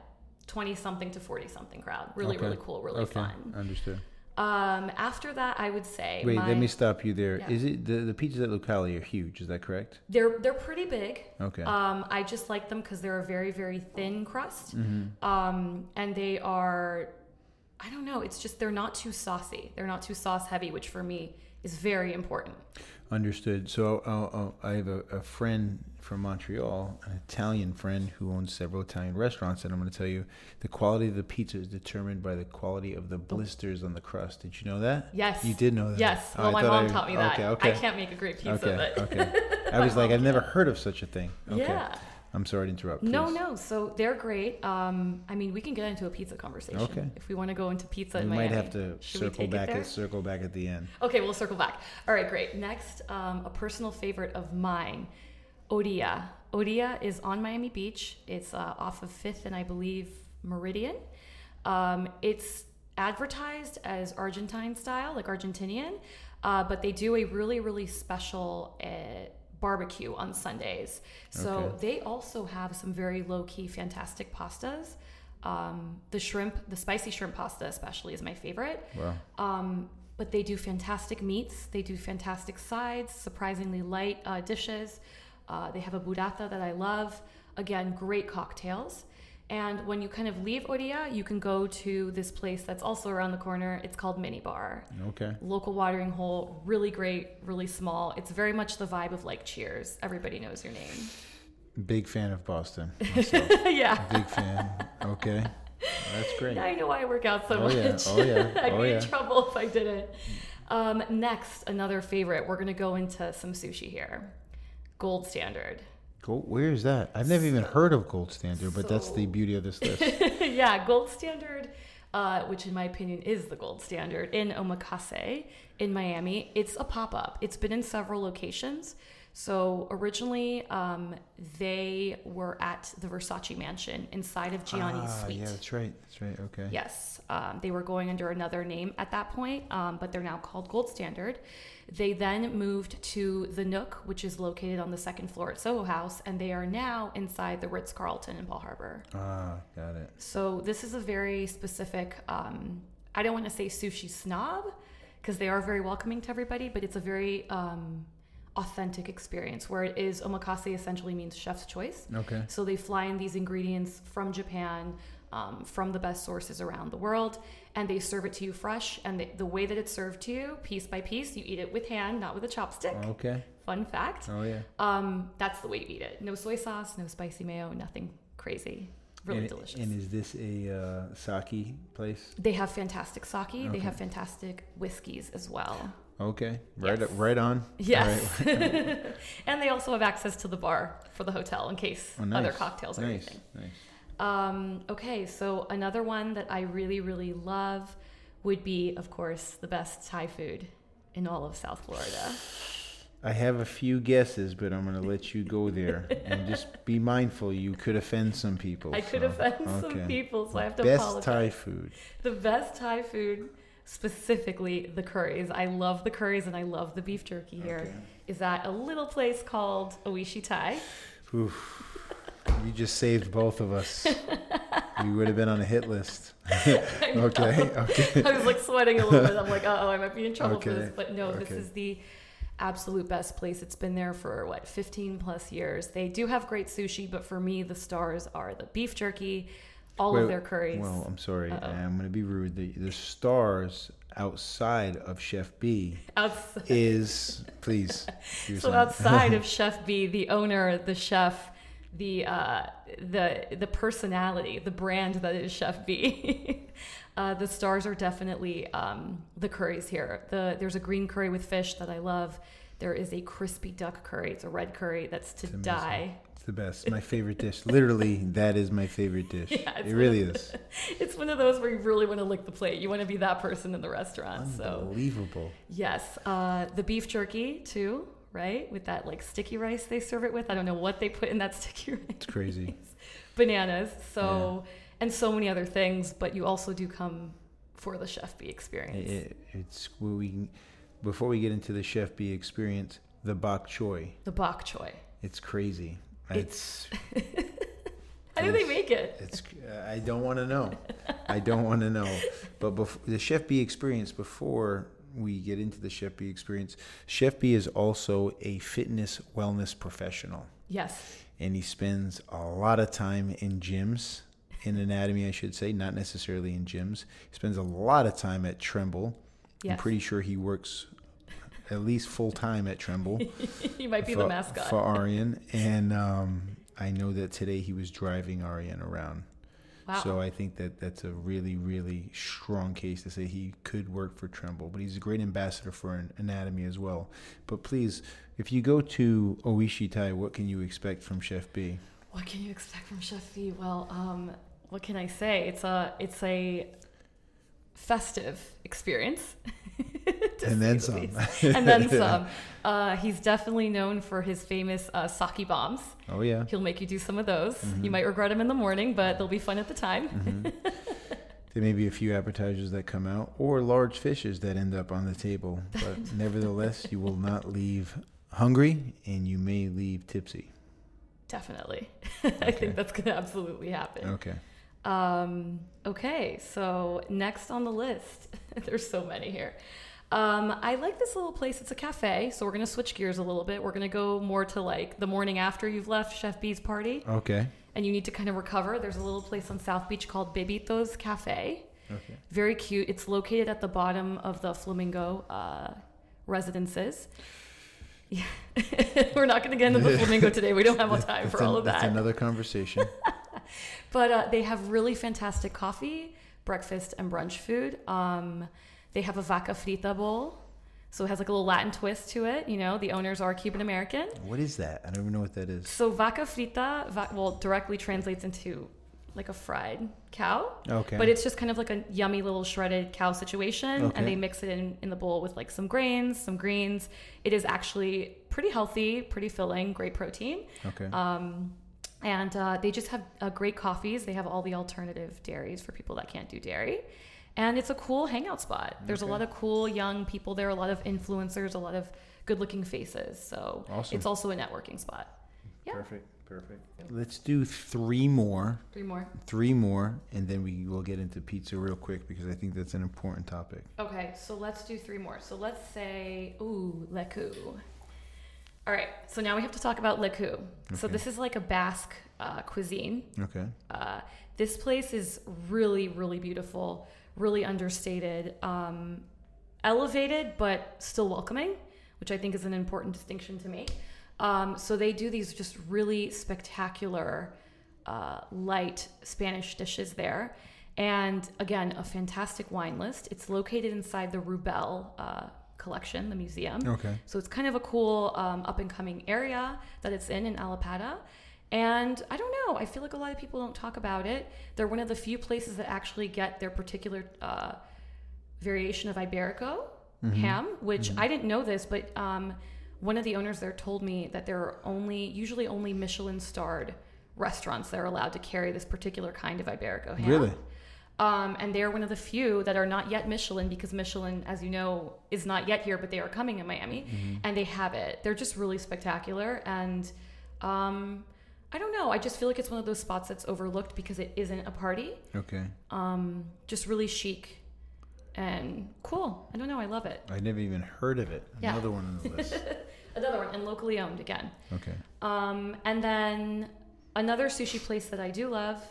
C: twenty something to forty something crowd. Really,
B: Okay.
C: really cool, really
B: okay.
C: fun.
B: Understood.
C: Um, after that, I would say
B: Wait,
C: my-
B: let me stop you there. Is
C: Yeah.
B: it the the pizzas at Lucali are huge? Is that correct?
C: They're they're pretty big.
B: Okay.
C: Um, I just like them because they're a very very thin crust,
B: Mm-hmm.
C: um, and they are, I don't know. It's just they're not too saucy. They're not too sauce heavy, which for me is very important.
B: Understood. So uh, uh, I have a, a friend from Montreal, an Italian friend who owns several Italian restaurants, and I'm going to tell you the quality of the pizza is determined by the quality of the blisters on the crust. Did you know that?
C: Yes.
B: You did know that.
C: Yes.
B: Oh,
C: Well,
B: I
C: my mom
B: I-
C: taught me that.
B: Okay. Okay.
C: I can't make a great pizza,
B: okay.
C: but
B: okay. I was like, I've never heard of such a thing. Okay.
C: yeah.
B: I'm sorry to interrupt.
C: No,
B: please.
C: no. So they're great. Um, I mean, we can get into a pizza conversation
B: Okay.
C: if we want to go into pizza
B: We
C: in
B: might have to
C: Should we
B: circle back at circle back at the end.
C: Okay, we'll circle back. All right, great. Next, um, a personal favorite of mine, Odia. Odia is on Miami Beach. It's uh, off of Fifth and I believe Meridian. Um, it's advertised as Argentine style, like Argentinian, uh, but they do a really, really special uh, barbecue on Sundays. So
B: Okay.
C: they also have some very low key, fantastic pastas. Um, the shrimp, the spicy shrimp pasta, especially, is my favorite.
B: Wow.
C: Um, but they do fantastic meats. They do fantastic sides, surprisingly light uh, dishes. Uh, they have a burrata that I love. Again, great cocktails. And when you kind of leave Odia, you can go to this place that's also around the corner. It's called Mini Bar.
B: Okay.
C: Local watering hole, really great, really small. It's very much the vibe of like Cheers. Everybody knows your name.
B: Big fan of Boston.
C: yeah.
B: Big fan. Okay. That's great.
C: I know why I work out so
B: Oh, yeah.
C: much.
B: Oh, yeah.
C: I'd
B: Oh,
C: be
B: yeah.
C: in trouble if I didn't. Um, next, another favorite. We're gonna go into some sushi here. Gold Standard.
B: Gold, where is that? I've never even heard of Gold Standard, but that's the beauty of this list.
C: yeah, Gold Standard, uh, which in my opinion is the gold standard in Omakase in Miami. It's a pop up. It's been in several locations. So originally, um, they were at the Versace mansion inside of Gianni's
B: ah,
C: suite.
B: yeah, that's right. That's right. Okay.
C: Yes, um, they were going under another name at that point, um, but they're now called Gold Standard. They then moved to the Nook, which is located on the second floor at Soho House, and they are now inside the Ritz Carlton in Bal Harbour.
B: Ah, got it.
C: So this is a very specific. Um, I don't want to say sushi snob because they are very welcoming to everybody, but it's a very um, authentic experience where it is omakase essentially means chef's choice.
B: Okay.
C: So they fly in these ingredients from Japan, um, from the best sources around the world, and they serve it to you fresh. And the, the way that it's served to you, piece by piece, you eat it with hand, not with a chopstick.
B: Okay.
C: Fun fact.
B: Oh yeah.
C: Um, that's the way you eat it. No soy sauce, no spicy mayo, nothing crazy. Really
B: and,
C: delicious.
B: And is this a uh, sake place?
C: They have fantastic sake. They have fantastic whiskeys as well.
B: Okay. Right.
C: Yes.
B: Right on.
C: Yes.
B: Right.
C: and they also have access to the bar for the hotel in case
B: Oh,
C: other cocktails or
B: nice.
C: anything.
B: Nice.
C: Um, okay, so another one that I really, really love would be, of course, the best Thai food in all of South Florida?
B: I have a few guesses, but I'm going to let you go there and just be mindful. You could offend some people.
C: I could
B: so,
C: offend some
B: okay.
C: people, so I have to
B: Best
C: apologize.
B: Thai food.
C: The best Thai food, specifically the curries. I love the curries and I love the beef jerky here. Is
B: Okay.
C: at a little place called Oishi Thai.
B: Oof. You just saved both of us. we would have been on a hit list. okay, okay.
C: I was like sweating a little bit. I'm like, oh, I might be in trouble for this. But no, this is the absolute best place. It's been there for what, 15 plus years. They do have great sushi, but for me, the stars are the beef jerky, all
B: Wait,
C: of their curries.
B: Well, I'm sorry.
C: Uh-oh.
B: I'm going to be rude. The, the stars outside of Chef Bee
C: Outside,
B: is, please.
C: so outside of Chef Bee, the owner, the chef, the uh, the the personality, the brand that is Chef Bee. uh, the stars are definitely um, the curries here. The there's a green curry with fish that I love. There is a crispy duck curry. It's a red curry that's to die.
B: The best. My favorite dish. Literally, that is my favorite dish.
C: Yeah,
B: it really is.
C: It's one of those where you really want to lick the plate. You want to be that person in the restaurant. So
B: Unbelievable.
C: yes, uh, the beef jerky too, right? With that like sticky rice they serve it with. I don't know what they put in that sticky rice.
B: It's crazy.
C: Bananas. So and so many other things. But you also do come for the Chef Bee experience.
B: It, it's we before we get into the Chef Bee experience, the bok choy.
C: the bok choy.
B: It's crazy. It's
C: How do they make it?
B: it's. Uh, I don't want to know. I don't want to know. But before, the Chef Bee experience, before we get into the Chef Bee experience, Chef Bee is also a fitness wellness professional.
C: Yes.
B: and he spends a lot of time in gyms, in anatomy, I should say, not necessarily in gyms. He spends a lot of time at Tremble. I'm pretty sure he works at least full time at Tremble
C: he might be
B: for,
C: the mascot.
B: for Arian. And um, I know that today he was driving Arian around.
C: wow.
B: So I think that that's a really, really strong case to say he could work for Tremble. But he's a great ambassador for an anatomy as well. But please, if you go to Oishi Thai, what can you expect from Chef Bee?
C: What can you expect from Chef Bee? Well, um, what can I say? It's a it's a festive experience.
B: And then some.
C: and then some. Uh, he's definitely known for his famous uh, sake bombs.
B: Oh yeah.
C: He'll make you do some of those.
B: Mm-hmm.
C: You might regret them in the morning, but they'll be fun at the time.
B: There may be a few appetizers that come out, or large fishes that end up on the table. But nevertheless, you will not leave hungry, and you may leave tipsy.
C: Definitely. I think that's going to absolutely happen.
B: Okay.
C: Um, okay, so next on the list, there's so many here. Um, I like this little place. It's a cafe, so we're gonna switch gears a little bit. We're gonna go more to like the morning after you've left Chef Bee's party,
B: Okay.
C: and you need to kind of recover. There's a little place on South Beach called Bebitos Cafe.
B: Okay.
C: Very cute. It's located at the bottom of the Flamingo uh, residences. Yeah. we're not gonna get into the Flamingo today. We don't have time
B: That's
C: for all
B: an-
C: of
B: That's
C: that.
B: another conversation.
C: But uh, they have really fantastic coffee, breakfast, and brunch food. Um, they have a vaca frita bowl. So it has like a little Latin twist to it. You know, the owners are Cuban American.
B: what is that? I don't even know what that is.
C: So vaca frita, va- well, directly translates into like a fried cow.
B: Okay.
C: But it's just kind of like a yummy little shredded cow situation.
B: Okay.
C: And they mix it in, in the bowl with like some grains, some greens. It is actually pretty healthy, pretty filling, great protein.
B: okay.
C: Um, and uh, they just have uh, great coffees. They have all the alternative dairies for people that can't do dairy. And it's a cool hangout spot. There's
B: Okay.
C: a lot of cool young people there, a lot of influencers, a lot of good looking faces. So
B: Awesome.
C: it's also a networking spot. yeah.
B: Perfect. Perfect. Let's do three more.
C: Three more.
B: Three more, and then we will get into pizza real quick because I think that's an important topic.
C: Okay, so let's do three more. So let's say, ooh, Leku. All right, so now we have to talk about Leku. So this is like a Basque uh, cuisine.
B: Okay.
C: Uh, this place is really, really beautiful, really understated, um, elevated, but still welcoming, which I think is an important distinction to make. Um, so they do these just really spectacular, uh, light Spanish dishes there. And again, a fantastic wine list. It's located inside the Rubell uh, collection, the museum.
B: Okay.
C: So it's kind of a cool um, up and coming area that it's in in Allapattah. And I don't know, I feel like a lot of people don't talk about it. They're one of the few places that actually get their particular uh, variation of Iberico ham, which I didn't know this, but um, one of the owners there told me that there are only, usually only Michelin starred restaurants that are allowed to carry this particular kind of Iberico ham.
B: Really?
C: Um, and they're one of the few that are not yet Michelin because Michelin, as you know, is not yet here, but they are coming in Miami and they have it. They're just really spectacular. And um, I don't know. I just feel like it's one of those spots that's overlooked because it isn't a party.
B: Okay.
C: Um, just really chic and cool. I don't know. I love it.
B: I never even heard of it.
C: Yeah.
B: Another one on the list.
C: Another one and locally owned again.
B: Okay.
C: Um, and then another sushi place that I do love,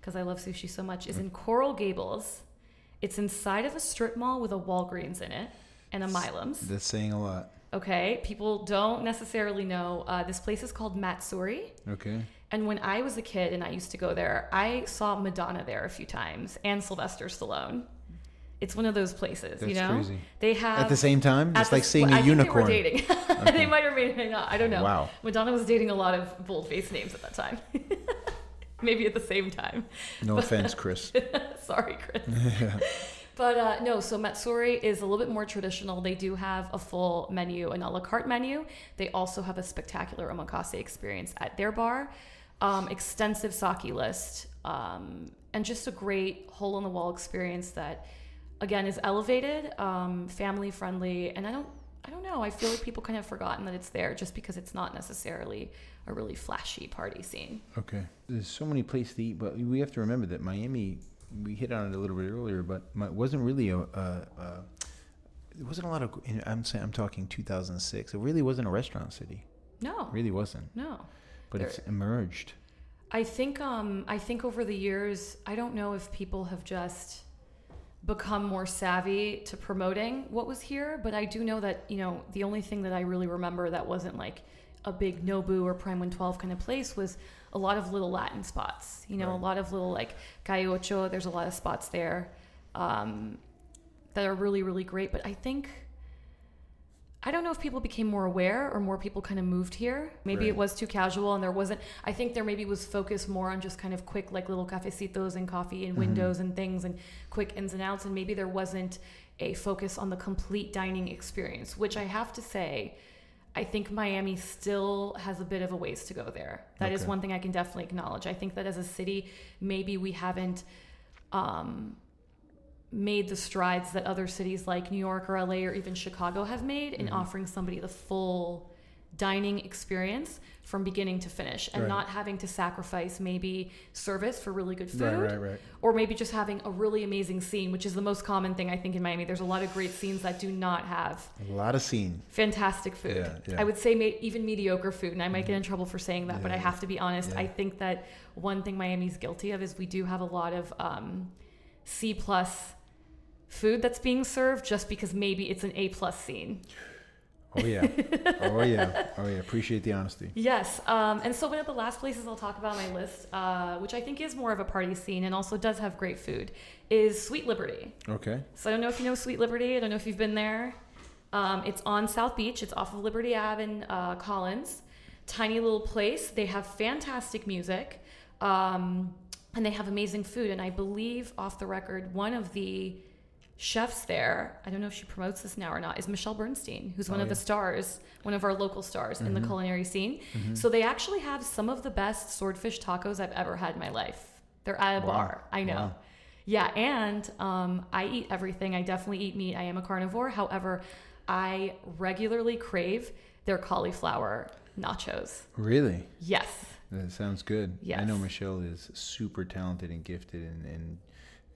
C: because I love sushi so much, is in Coral Gables. It's inside of a strip mall with a Walgreens in it and a Milam's.
B: That's saying a lot.
C: Okay, people don't necessarily know. Uh, this place is called Matsuri.
B: Okay.
C: And when I was a kid and I used to go there, I saw Madonna there a few times and Sylvester Stallone. It's one of those places, you know.
B: crazy.
C: They have
B: At the same time, it's like seeing a
C: I
B: unicorn.
C: They were dating. they might or may not. I don't know.
B: Wow.
C: Madonna was dating a lot of bold-faced names at that time. Maybe at the same time.
B: No offense, Chris.
C: Sorry, Chris. But uh, no, so Matsuri is a little bit more traditional. They do have a full menu, an a la carte menu. They also have a spectacular omakase experience at their bar, um, extensive sake list, um, and just a great hole in the wall experience that, again, is elevated, um, family friendly, and I don't. I don't know. I feel like people kind of forgotten that it's there just because it's not necessarily a really flashy party scene.
B: Okay. There's so many places to eat, but we have to remember that Miami. We hit on it a little bit earlier, but it wasn't really a. a, a it wasn't a lot of. I'm saying I'm talking 2006. It really wasn't a restaurant city.
C: No,
B: It really wasn't.
C: no.
B: But
C: There-
B: it's emerged.
C: I think um, I think over the years, I don't know if people have just become more savvy to promoting what was here, but I do know that you know the only thing that I really remember that wasn't like a big Nobu or Prime 112 kind of place was a lot of little Latin spots. You know,
B: Right.
C: a lot of little like Calle Ocho. There's a lot of spots there um, that are really really great. But I think I don't know if people became more aware or more people kind of moved here. Maybe it was too casual and there wasn't. I think there maybe was focus more on just kind of quick, like little cafecitos and coffee and windows and things and quick ins and outs. And maybe there wasn't a focus on the complete dining experience, which I have to say, I think Miami still has a bit of a ways to go there. That is
B: Okay.
C: one thing I can definitely acknowledge. I think that as a city, maybe we haven't. Um, made the strides that other cities like New York or LA or even Chicago have made in offering somebody the full dining experience from beginning to finish and
B: Right.
C: not having to sacrifice maybe service for really good food
B: Right, right, right.
C: or maybe just having a really amazing scene which is the most common thing I think in Miami there's a lot of great scenes that do not have
B: A lot of scene.
C: fantastic food.
B: Yeah, yeah.
C: I would say ma- even mediocre food, and I might get in trouble for saying that, but I have to be honest.
B: yeah.
C: I think that one thing Miami's guilty of is we do have a lot of um, C plus food that's being served just because maybe it's an A plus scene.
B: Oh yeah. oh yeah. Oh yeah. Appreciate the honesty.
C: Yes, um, and so one of the last places I'll talk about on my list, uh, which I think is more of a party scene and also does have great food, is Sweet Liberty.
B: Okay.
C: So I don't know if you know Sweet Liberty. I don't know if you've been there. Um, it's on South Beach. It's off of Liberty Ave in uh, Collins. Tiny little place. They have fantastic music, um, and they have amazing food. And I believe, off the record, one of the chefs there, I don't know if she promotes this now or not, is Michelle Bernstein, who's one
B: Oh,
C: of the
B: yeah. Mm-hmm.
C: stars, one of our local stars in the culinary scene. So they actually have some of the best swordfish tacos I've ever had in my life. They're at a
B: Wow.
C: bar. I know.
B: Wow.
C: Yeah, and um, I eat everything. I definitely eat meat. I am a carnivore. However, I regularly crave their cauliflower nachos.
B: Really?
C: Yes.
B: That sounds good. I know Michelle is super talented and gifted and, and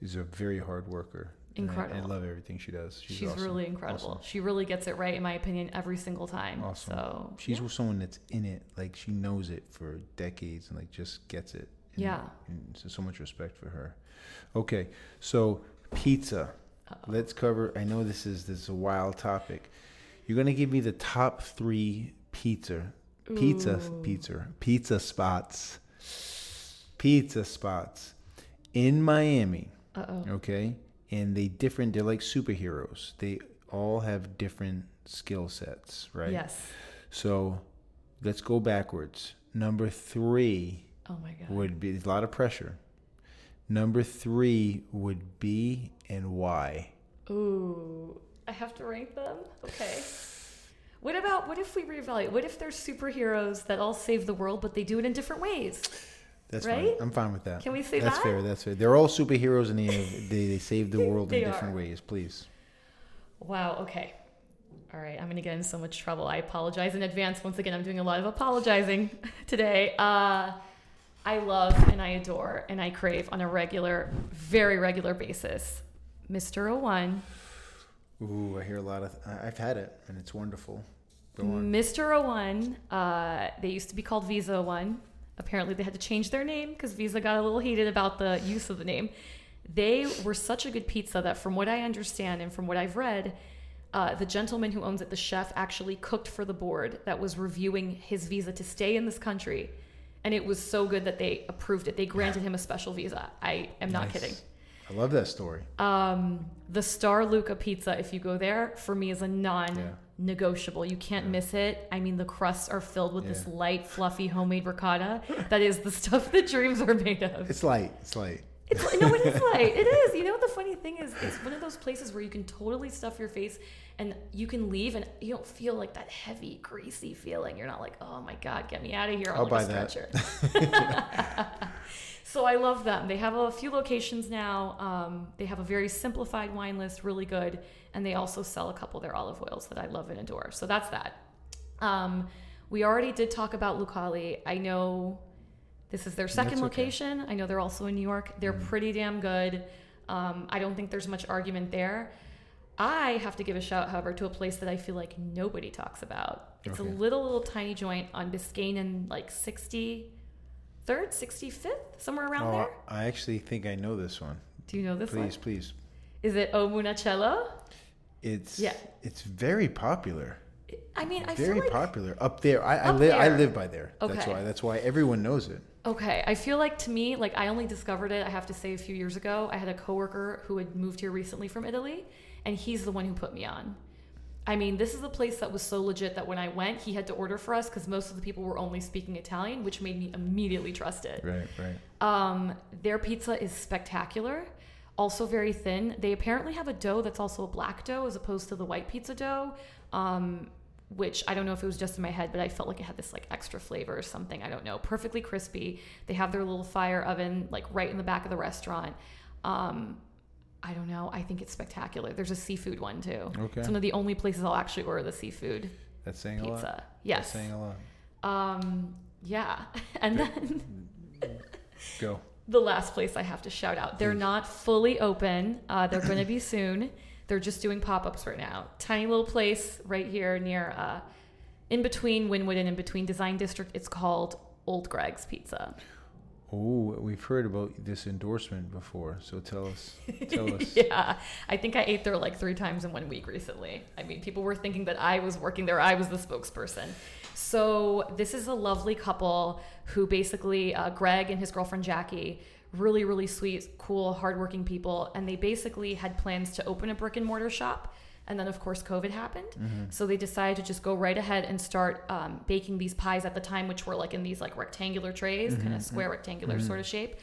B: is a very hard worker. And I- I, love everything she does. She's,
C: She's,
B: awesome.
C: really incredible.
B: Awesome.
C: She really gets it right, in my opinion, every single time.
B: Awesome.
C: So
B: She's
C: yeah.
B: someone that's in it, like she knows it for decades and like just gets it. And,
C: Yeah.
B: And so, so much respect for her. Okay, so pizza. Let's cover. I know this is this is a wild topic. You're gonna give me the top three pizza, pizza, pizza, pizza spots, pizza spots in Miami.
C: Uh oh.
B: Okay, and they different. They're like superheroes. They all have different skill sets, right?
C: Yes.
B: So let's go backwards. Number three
C: Oh my god.
B: would be a lot of pressure. Number three would be and why.
C: Ooh. I have to rank them. Okay. What about what if we reevaluate? What if they're superheroes that all save the world, but they do it in different ways?
B: That's
C: Right?
B: fine. I'm fine with that.
C: Can we say
B: That's
C: that?
B: fair. That's fair. They're all superheroes and they they, they save the world in different
C: are.
B: ways. Please.
C: Wow. Okay. All right. I'm gonna get in so much trouble. I apologize in advance. Once again, I'm doing a lot of apologizing today. Uh, I love and I adore and I crave on a regular, very regular basis, Mr. O1.
B: Ooh, I hear a lot of. I- I've had it and it's wonderful. Go on.
C: Mr. O1, uh, they used to be called Visa O1. Apparently, they had to change their name because Visa got a little heated about the use of the name. They were such a good pizza that, from what I understand and from what I've read, uh, the gentleman who owns it, the chef, actually cooked for the board that was reviewing his visa to stay in this country. And it was so good that they approved it. They granted him a special visa. I am not
B: Nice.
C: kidding.
B: I love that story.
C: Um, the Star Luca pizza, if you go there, for me is a non
B: Yeah.
C: Negotiable. You can't
B: Yeah.
C: miss it. I mean, the crusts are filled with this light, fluffy homemade ricotta. that is the stuff that dreams are made of.
B: It's light. It's light.
C: It's no, it is light. It is. You know, what the funny thing is, it's one of those places where you can totally stuff your face and you can leave and you don't feel like that heavy, greasy feeling. You're not like, oh my God, get me out of here.
B: I'll
C: on
B: buy
C: a
B: that.
C: stretcher. so I love them. They have a few locations now. Um, they have a very simplified wine list, really good. And they also sell a couple of their olive oils that I love and adore. So that's that. Um, we already did talk about Lucali. I know this is their second
B: okay.
C: location. I know they're also in New York. They're pretty damn good. Um, I don't think there's much argument there. I have to give a shout, however, to a place that I feel like nobody talks about. It's
B: Okay.
C: a little, little tiny joint on Biscayne and like 63rd, 65th, somewhere around
B: Oh,
C: there.
B: I actually think I know this one.
C: Do you know this
B: Please,
C: one?
B: please. Please.
C: Is it O Munaciello?
B: It's
C: Yeah.
B: It's very popular.
C: I mean, I
B: very
C: feel like Very
B: popular up there. I, I
C: Up
B: live. I live by there. That's why. That's why everyone knows it.
C: Okay, I feel like to me, like I only discovered it, I have to say, a few years ago. I had a coworker who had moved here recently from Italy, and he's the one who put me on. I mean, this is a place that was so legit that when I went, he had to order for us because most of the people were only speaking Italian, which made me immediately trust it.
B: Right. Right.
C: Um, their pizza is spectacular, also very thin. They apparently have a dough that's also a black dough as opposed to the white pizza dough, um, which I don't know if it was just in my head, but I felt like it had this like extra flavor or something. I don't know. Perfectly crispy. They have their little fire oven like right in the back of the restaurant. Um, I don't know. I think it's spectacular. There's a seafood one too.
B: Okay.
C: It's one of the only places I'll actually order the seafood
B: That's saying a lot.
C: pizza.
B: That's saying a lot.
C: Um, yeah. And then
B: Go.
C: The last place I have to shout out. They're not fully open. Uh, they're going to be soon. They're just doing pop ups right now. Tiny little place right here near, uh, in between Wynwood and in between Design District. It's called Old Greg's Pizza.
B: Oh, we've heard about this endorsement before. So tell us. Tell us.
C: yeah, I think I ate there like three times in one week recently. I mean, people were thinking that I was working there, I was the spokesperson. So, this is a lovely couple who basically, uh, Greg and his girlfriend Jackie, really, really sweet, cool, hardworking people. And they basically had plans to open a brick and mortar shop. And then, of course, COVID happened. So they decided to just go right ahead and start um, baking these pies at the time, which were like in these like rectangular trays, kind of square rectangular sort of shape,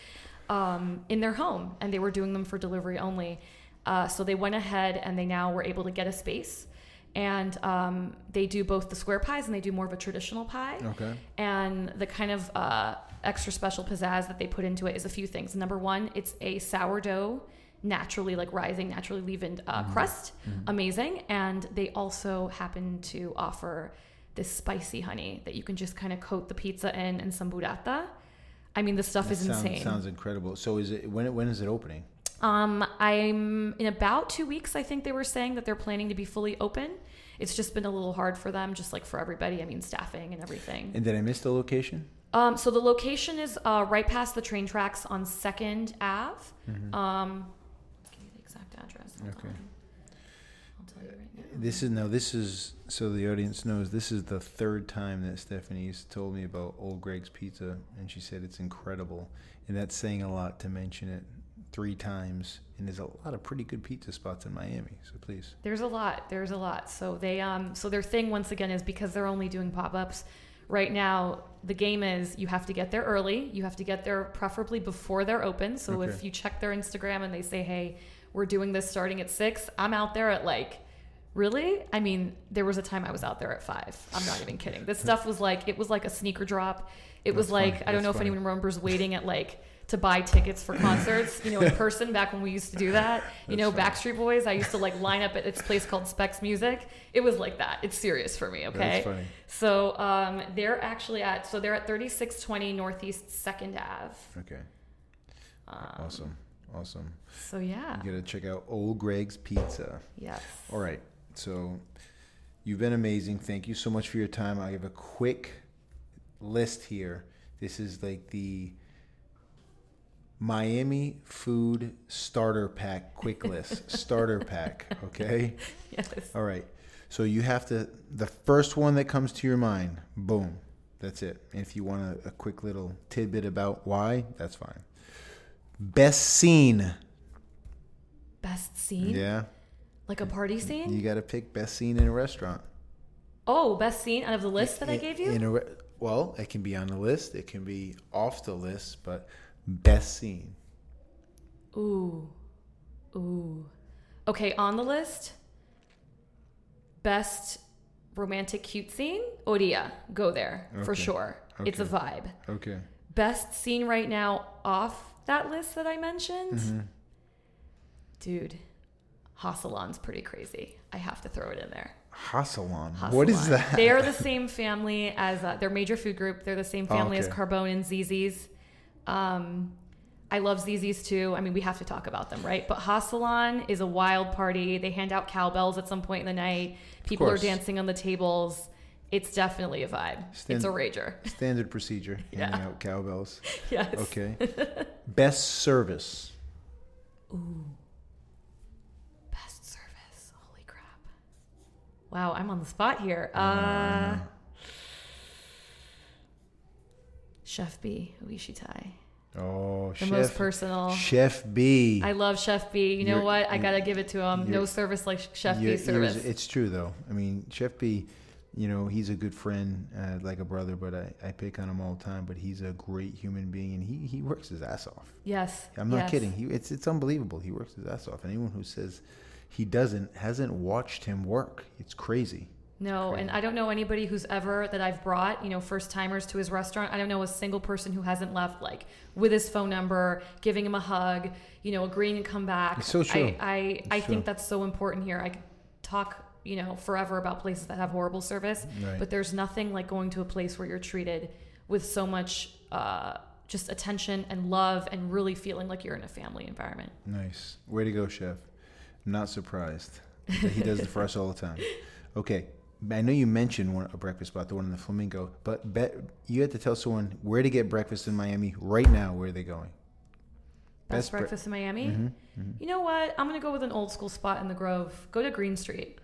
C: um, in their home, and they were doing them for delivery only. Uh, so they went ahead and they now were able to get a space, and um, they do both the square pies and they do more of a traditional pie.
B: Okay.
C: And the kind of uh, extra special pizzazz that they put into it is a few things. Number one, it's a sourdough, naturally like rising, naturally leavened uh, crust, amazing. And they also happen to offer this spicy honey that you can just kind of coat the pizza in and some burrata. I mean, the stuff
B: That
C: is
B: sounds,
C: insane.
B: sounds incredible. So is it when? When is it opening?
C: Um, I'm in about two weeks. I think they were saying that they're planning to be fully open. It's just been a little hard for them, just like for everybody. I mean, staffing and everything.
B: And did I miss the location?
C: Um, so the location is uh, right past the train tracks on Second Ave. Um, let's give you the exact address. Hold
B: Okay.
C: on. I'll tell you right now.
B: This is no. This is so the audience knows. This is the third time that Stephanie's told me about Old Greg's Pizza, and she said it's incredible, and that's saying a lot to mention it three times. And there's a lot of pretty good pizza spots in Miami. So please,
C: There's a lot. There's a lot. So they um so their thing once again is because they're only doing pop-ups right now, the game is you have to get there early. You have to get there preferably before they're open. So
B: Okay.
C: if you check their Instagram and they say, "Hey, we're doing this starting at 6." I'm out there at like Really? I mean, there was a time I was out there at five. I'm not even kidding. This stuff was like it was like a sneaker drop. It was like
B: funny.
C: I don't
B: That's
C: know if anyone remembers waiting at like to buy tickets for concerts, you know, in person back when we used to do that. You know,
B: That's
C: Backstreet Boys. I used to like line up at this place called Specs Music. It was like that. It's serious for me. Okay.
B: That's funny.
C: So um, they're actually at so they're at 3620 Northeast Second Ave.
B: Okay.
C: Um,
B: Awesome. Awesome.
C: So yeah.
B: You gotta check out Old Greg's Pizza.
C: Yes.
B: All right. So you've been amazing. Thank you so much for your time. I have a quick list here. This is like the Miami food starter pack quick list. starter pack. Okay.
C: Yes.
B: All right. So you have to the first one that comes to your mind. Boom. That's it. And if you want a, a quick little tidbit about why, that's fine. Best scene.
C: Best scene.
B: Yeah.
C: Like a party scene.
B: You got to pick best scene in a restaurant.
C: Oh, best scene out of the list that I gave you?
B: In a re- well, it can be on the list. It can be off the list, but best scene.
C: Ooh. Ooh. Okay, on the list. Best romantic cute scene? Odia. Go there for
B: Okay.
C: sure. It's a vibe.
B: Okay.
C: Best scene right now off that list that I mentioned?
B: Mm-hmm.
C: Dude, HaSalon's pretty crazy. I have to throw it in there.
B: HaSalon. What is that?
C: They are the same family as uh, their major food group. They're the same family as
B: Oh, okay.
C: Carbone and ZZ's. Um, I love ZZ's too. I mean, we have to talk about them, right? But HaSalon is a wild party. They hand out cowbells at some point in the night. People are
B: course.
C: dancing on the tables. It's definitely a vibe. It's a rager.
B: Standard procedure. Handing
C: Yeah.
B: out cowbells.
C: yes.
B: Okay. best service. Ooh.
C: Best service. Holy crap. Wow, I'm on the spot here. Uh, Chef Bee, Uishitai.
B: Oh,
C: The
B: chef.
C: most personal.
B: Chef Bee.
C: I love Chef Bee. You know
B: You're-
C: what? I gotta give it to him. No service like Chef
B: Bee
C: service.
B: It's true though. I mean, Chef Bee, you know, he's a good friend, uh, like a brother, but I, I pick on him all the time. But he's a great human being, and he, he works his ass off.
C: yes.
B: I'm not
C: yes.
B: kidding. He, it's it's unbelievable. He works his ass off. Anyone who says he doesn't hasn't watched him work. It's crazy.
C: No, and I don't know anybody who's ever that I've brought, you know, first timers to his restaurant. I don't know a single person who hasn't left like with his phone number, giving him a hug, you know, agreeing to come back.
B: It's so true.
C: I I, I think that's so important here. I could talk, you know, forever about places that have horrible service,
B: Right.
C: but there's nothing like going to a place where you're treated with so much uh, just attention and love and really feeling like you're in a family environment.
B: Nice. Way to go, chef. Not surprised. that he does it for us all the time. Okay. I know you mentioned one, a breakfast spot, the one in the Flamingo, but bet you had to tell someone where to get breakfast in Miami right now. Where are they going?
C: Best,
B: Best bre-
C: breakfast in Miami.
B: Mm-hmm.
C: You know what? I'm gonna go with an old school spot in the Grove. Go to Green Street.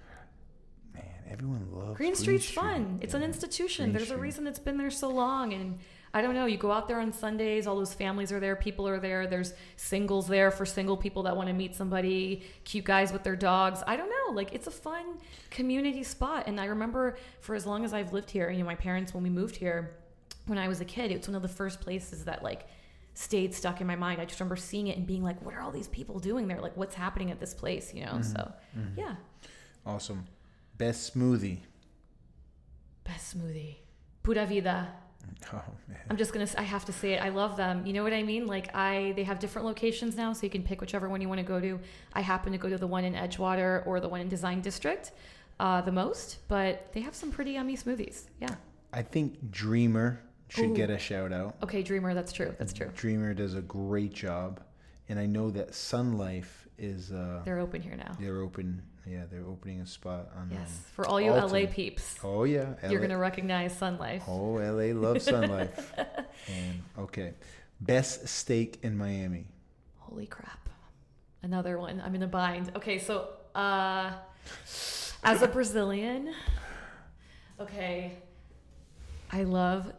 B: Man, everyone loves
C: Green Street's
B: Street.
C: fun. It's an institution.
B: Green
C: There's
B: Street.
C: a reason it's been there so long. And I don't know, you go out there on Sundays, all those families are there, people are there. There's singles there for single people that want to meet somebody, cute guys with their dogs. I don't know. Like, it's a fun community spot. And I remember for as long as I've lived here, you know, my parents, when we moved here, when I was a kid, it's one of the first places that, like, stayed stuck in my mind. I just remember seeing it and being like, what are all these people doing there? Like, what's happening at this place, you know?
B: Mm-hmm.
C: So, yeah.
B: Awesome. Best smoothie.
C: Best smoothie. Pura vida.
B: Oh man.
C: I'm just gonna. I have to say it. I love them. You know what I mean? Like I, they have different locations now, so you can pick whichever one you want to go to. I happen to go to the one in Edgewater or the one in Design District, uh, the most. But they have some pretty yummy smoothies. Yeah.
B: I think Dreamer should
C: Ooh.
B: get a shout out.
C: Okay, Dreamer. That's true. That's true.
B: Dreamer does a great job, and I know that Sun Life is. Uh,
C: They're open here now.
B: they're open. Yeah, they're opening a spot on.
C: Yes,
B: um,
C: for all you
B: Alton.
C: LA peeps,
B: Oh yeah,
C: you're gonna recognize Sun Life.
B: Oh, LA loves Sun Life. and okay, best steak in Miami.
C: Holy crap. Another one. I'm in a bind. Okay, so uh as a Brazilian, okay, I love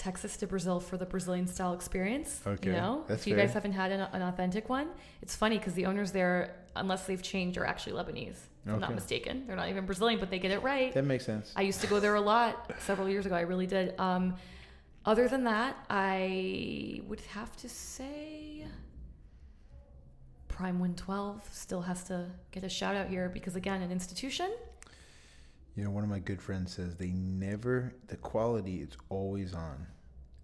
C: Texas de Brazil for the Brazilian style experience.
B: Okay,
C: You know,
B: that's
C: if you
B: fair.
C: guys haven't had an, an authentic one, it's funny because the owners there, unless they've changed, are actually Lebanese. If I'm not mistaken. They're not even Brazilian, but they get it right.
B: That makes sense.
C: I used to go there a lot several years ago. I really did. Um, other than that, I would have to say Prime 112 still has to get a shout out here because, again, an institution.
B: You know, one of my good friends says they never, the quality is always on.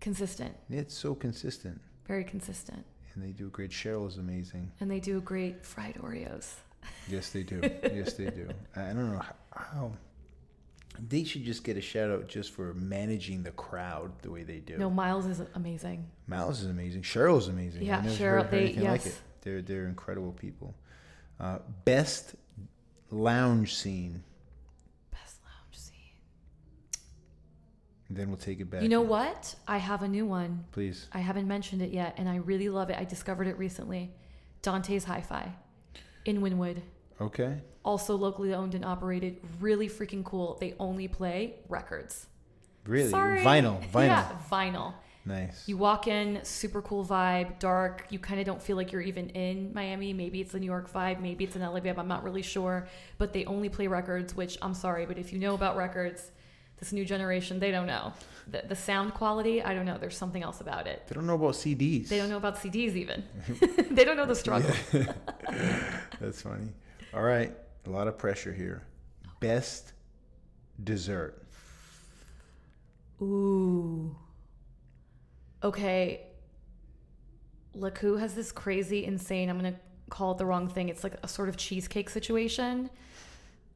C: Consistent.
B: It's so consistent.
C: Very consistent.
B: And they do great. Cheryl is amazing.
C: And they do great fried Oreos.
B: Yes, they do. yes, they do. I don't know how. They should just get a shout out just for managing the crowd the way they do.
C: No, Miles is amazing.
B: Miles is amazing. Cheryl is amazing.
C: Yeah, Cheryl. They yes.
B: like it. They're they're incredible people. Uh, best lounge scene.
C: Best lounge scene.
B: And then we'll take it back.
C: You know what? I have a new one.
B: Please.
C: I haven't mentioned it yet, and I really love it. I discovered it recently. Dante's Hi-Fi in Wynwood.
B: Okay.
C: Also locally owned and operated. Really freaking cool. They only play records.
B: Really?
C: Sorry.
B: Vinyl. Vinyl.
C: Yeah, vinyl.
B: Nice.
C: You walk in, super cool vibe, dark. You kind of don't feel like you're even in Miami. Maybe it's a New York vibe, maybe it's an LA vibe. I'm not really sure. But they only play records, which I'm sorry, but if you know about records, this new generation, they don't know. The, the sound quality, I don't know. There's something else about it.
B: they don't know about CDs.
C: They don't know about CDs even. they don't know the struggle.
B: That's funny. All right. A lot of pressure here. Best dessert.
C: Ooh. Okay. Leku has this crazy, insane, I'm going to call it the wrong thing. It's like a sort of cheesecake situation.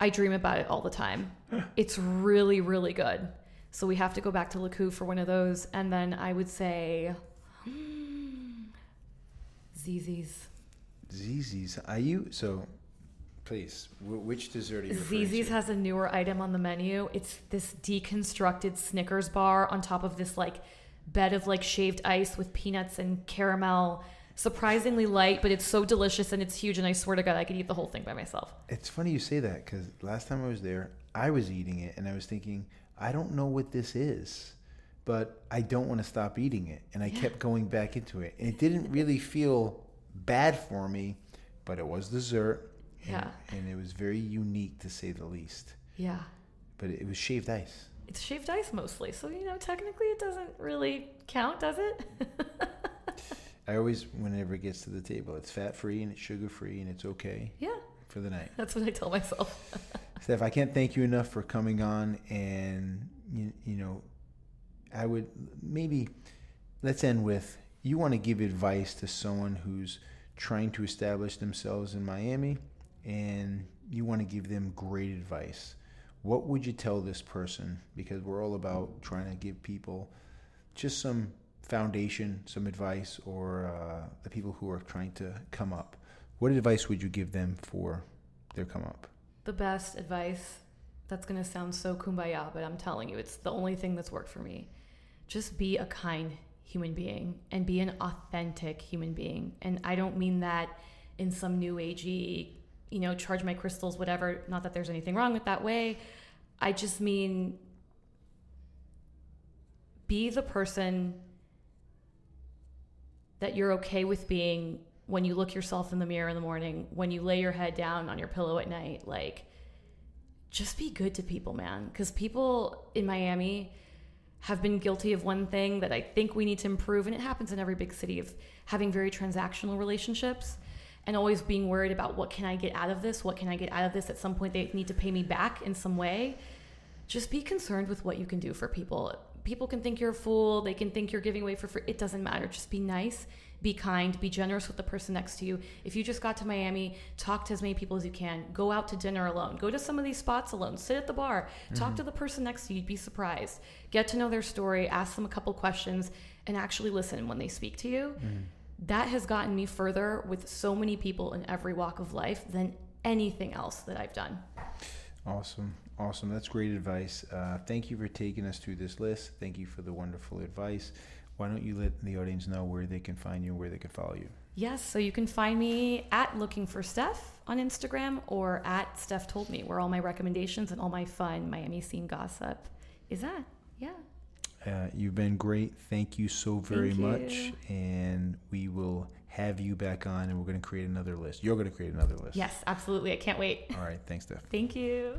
C: I dream about it all the time. It's really, really good. So we have to go back to Leku for one of those. And then I would say hmm, ZZ's.
B: ZZ's. Are you so? Please, wh- which dessert are you?
C: ZZ's
B: to?
C: has a newer item on the menu. It's this deconstructed Snickers bar on top of this like bed of like shaved ice with peanuts and caramel. Surprisingly light, but it's so delicious and it's huge. And I swear to God, I could eat the whole thing by myself.
B: It's funny you say that because last time I was there, I was eating it and I was thinking, I don't know what this is, but I don't want to stop eating it. And I
C: Yeah.
B: kept going back into it. And it didn't really feel bad for me, but it was dessert. and-
C: Yeah.
B: And it was very unique to say the least.
C: Yeah.
B: But it was shaved ice.
C: It's shaved ice mostly. So, you know, technically it doesn't really count, does it?
B: I always, whenever it gets to the table, it's fat free and it's sugar free and it's okay
C: yeah.
B: for the night.
C: That's what I tell myself.
B: Steph, I can't thank you enough for coming on, and you, you know, I would maybe let's end with you want to give advice to someone who's trying to establish themselves in Miami, and you want to give them great advice. What would you tell this person? Because we're all about trying to give people just some foundation, some advice, or uh, the people who are trying to come up. What advice would you give them for their come up?
C: the best advice that's going to sound so kumbaya but i'm telling you it's the only thing that's worked for me just be a kind human being and be an authentic human being and i don't mean that in some new agey you know charge my crystals whatever not that there's anything wrong with that way i just mean be the person that you're okay with being when you look yourself in the mirror in the morning, when you lay your head down on your pillow at night, like just be good to people, man. Because people in Miami have been guilty of one thing that I think we need to improve, and it happens in every big city of having very transactional relationships and always being worried about what can I get out of this? What can I get out of this? At some point, they need to pay me back in some way. Just be concerned with what you can do for people. People can think you're a fool. They can think you're giving away for free. It doesn't matter. Just be nice, be kind, be generous with the person next to you. If you just got to Miami, talk to as many people as you can. Go out to dinner alone. Go to some of these spots alone. Sit at the bar. Talk mm-hmm. to the person next to you. You'd be surprised. Get to know their story. Ask them a couple questions and actually listen when they speak to you. Mm-hmm. That has gotten me further with so many people in every walk of life than anything else that I've done.
B: Awesome. Awesome. That's great advice. Uh, thank you for taking us through this list. Thank you for the wonderful advice. Why don't you let the audience know where they can find you and where they can follow you?
C: Yes, so you can find me at Looking for Steph on Instagram or at Steph Told Me, where all my recommendations and all my fun Miami scene gossip is at. Yeah.
B: Uh, you've been great. Thank you so very
C: Thank
B: much.
C: you.
B: And we will have you back on and we're going to create another list. You're going to create another list.
C: Yes, absolutely. I can't wait.
B: All right. Thanks, Steph.
C: Thank you.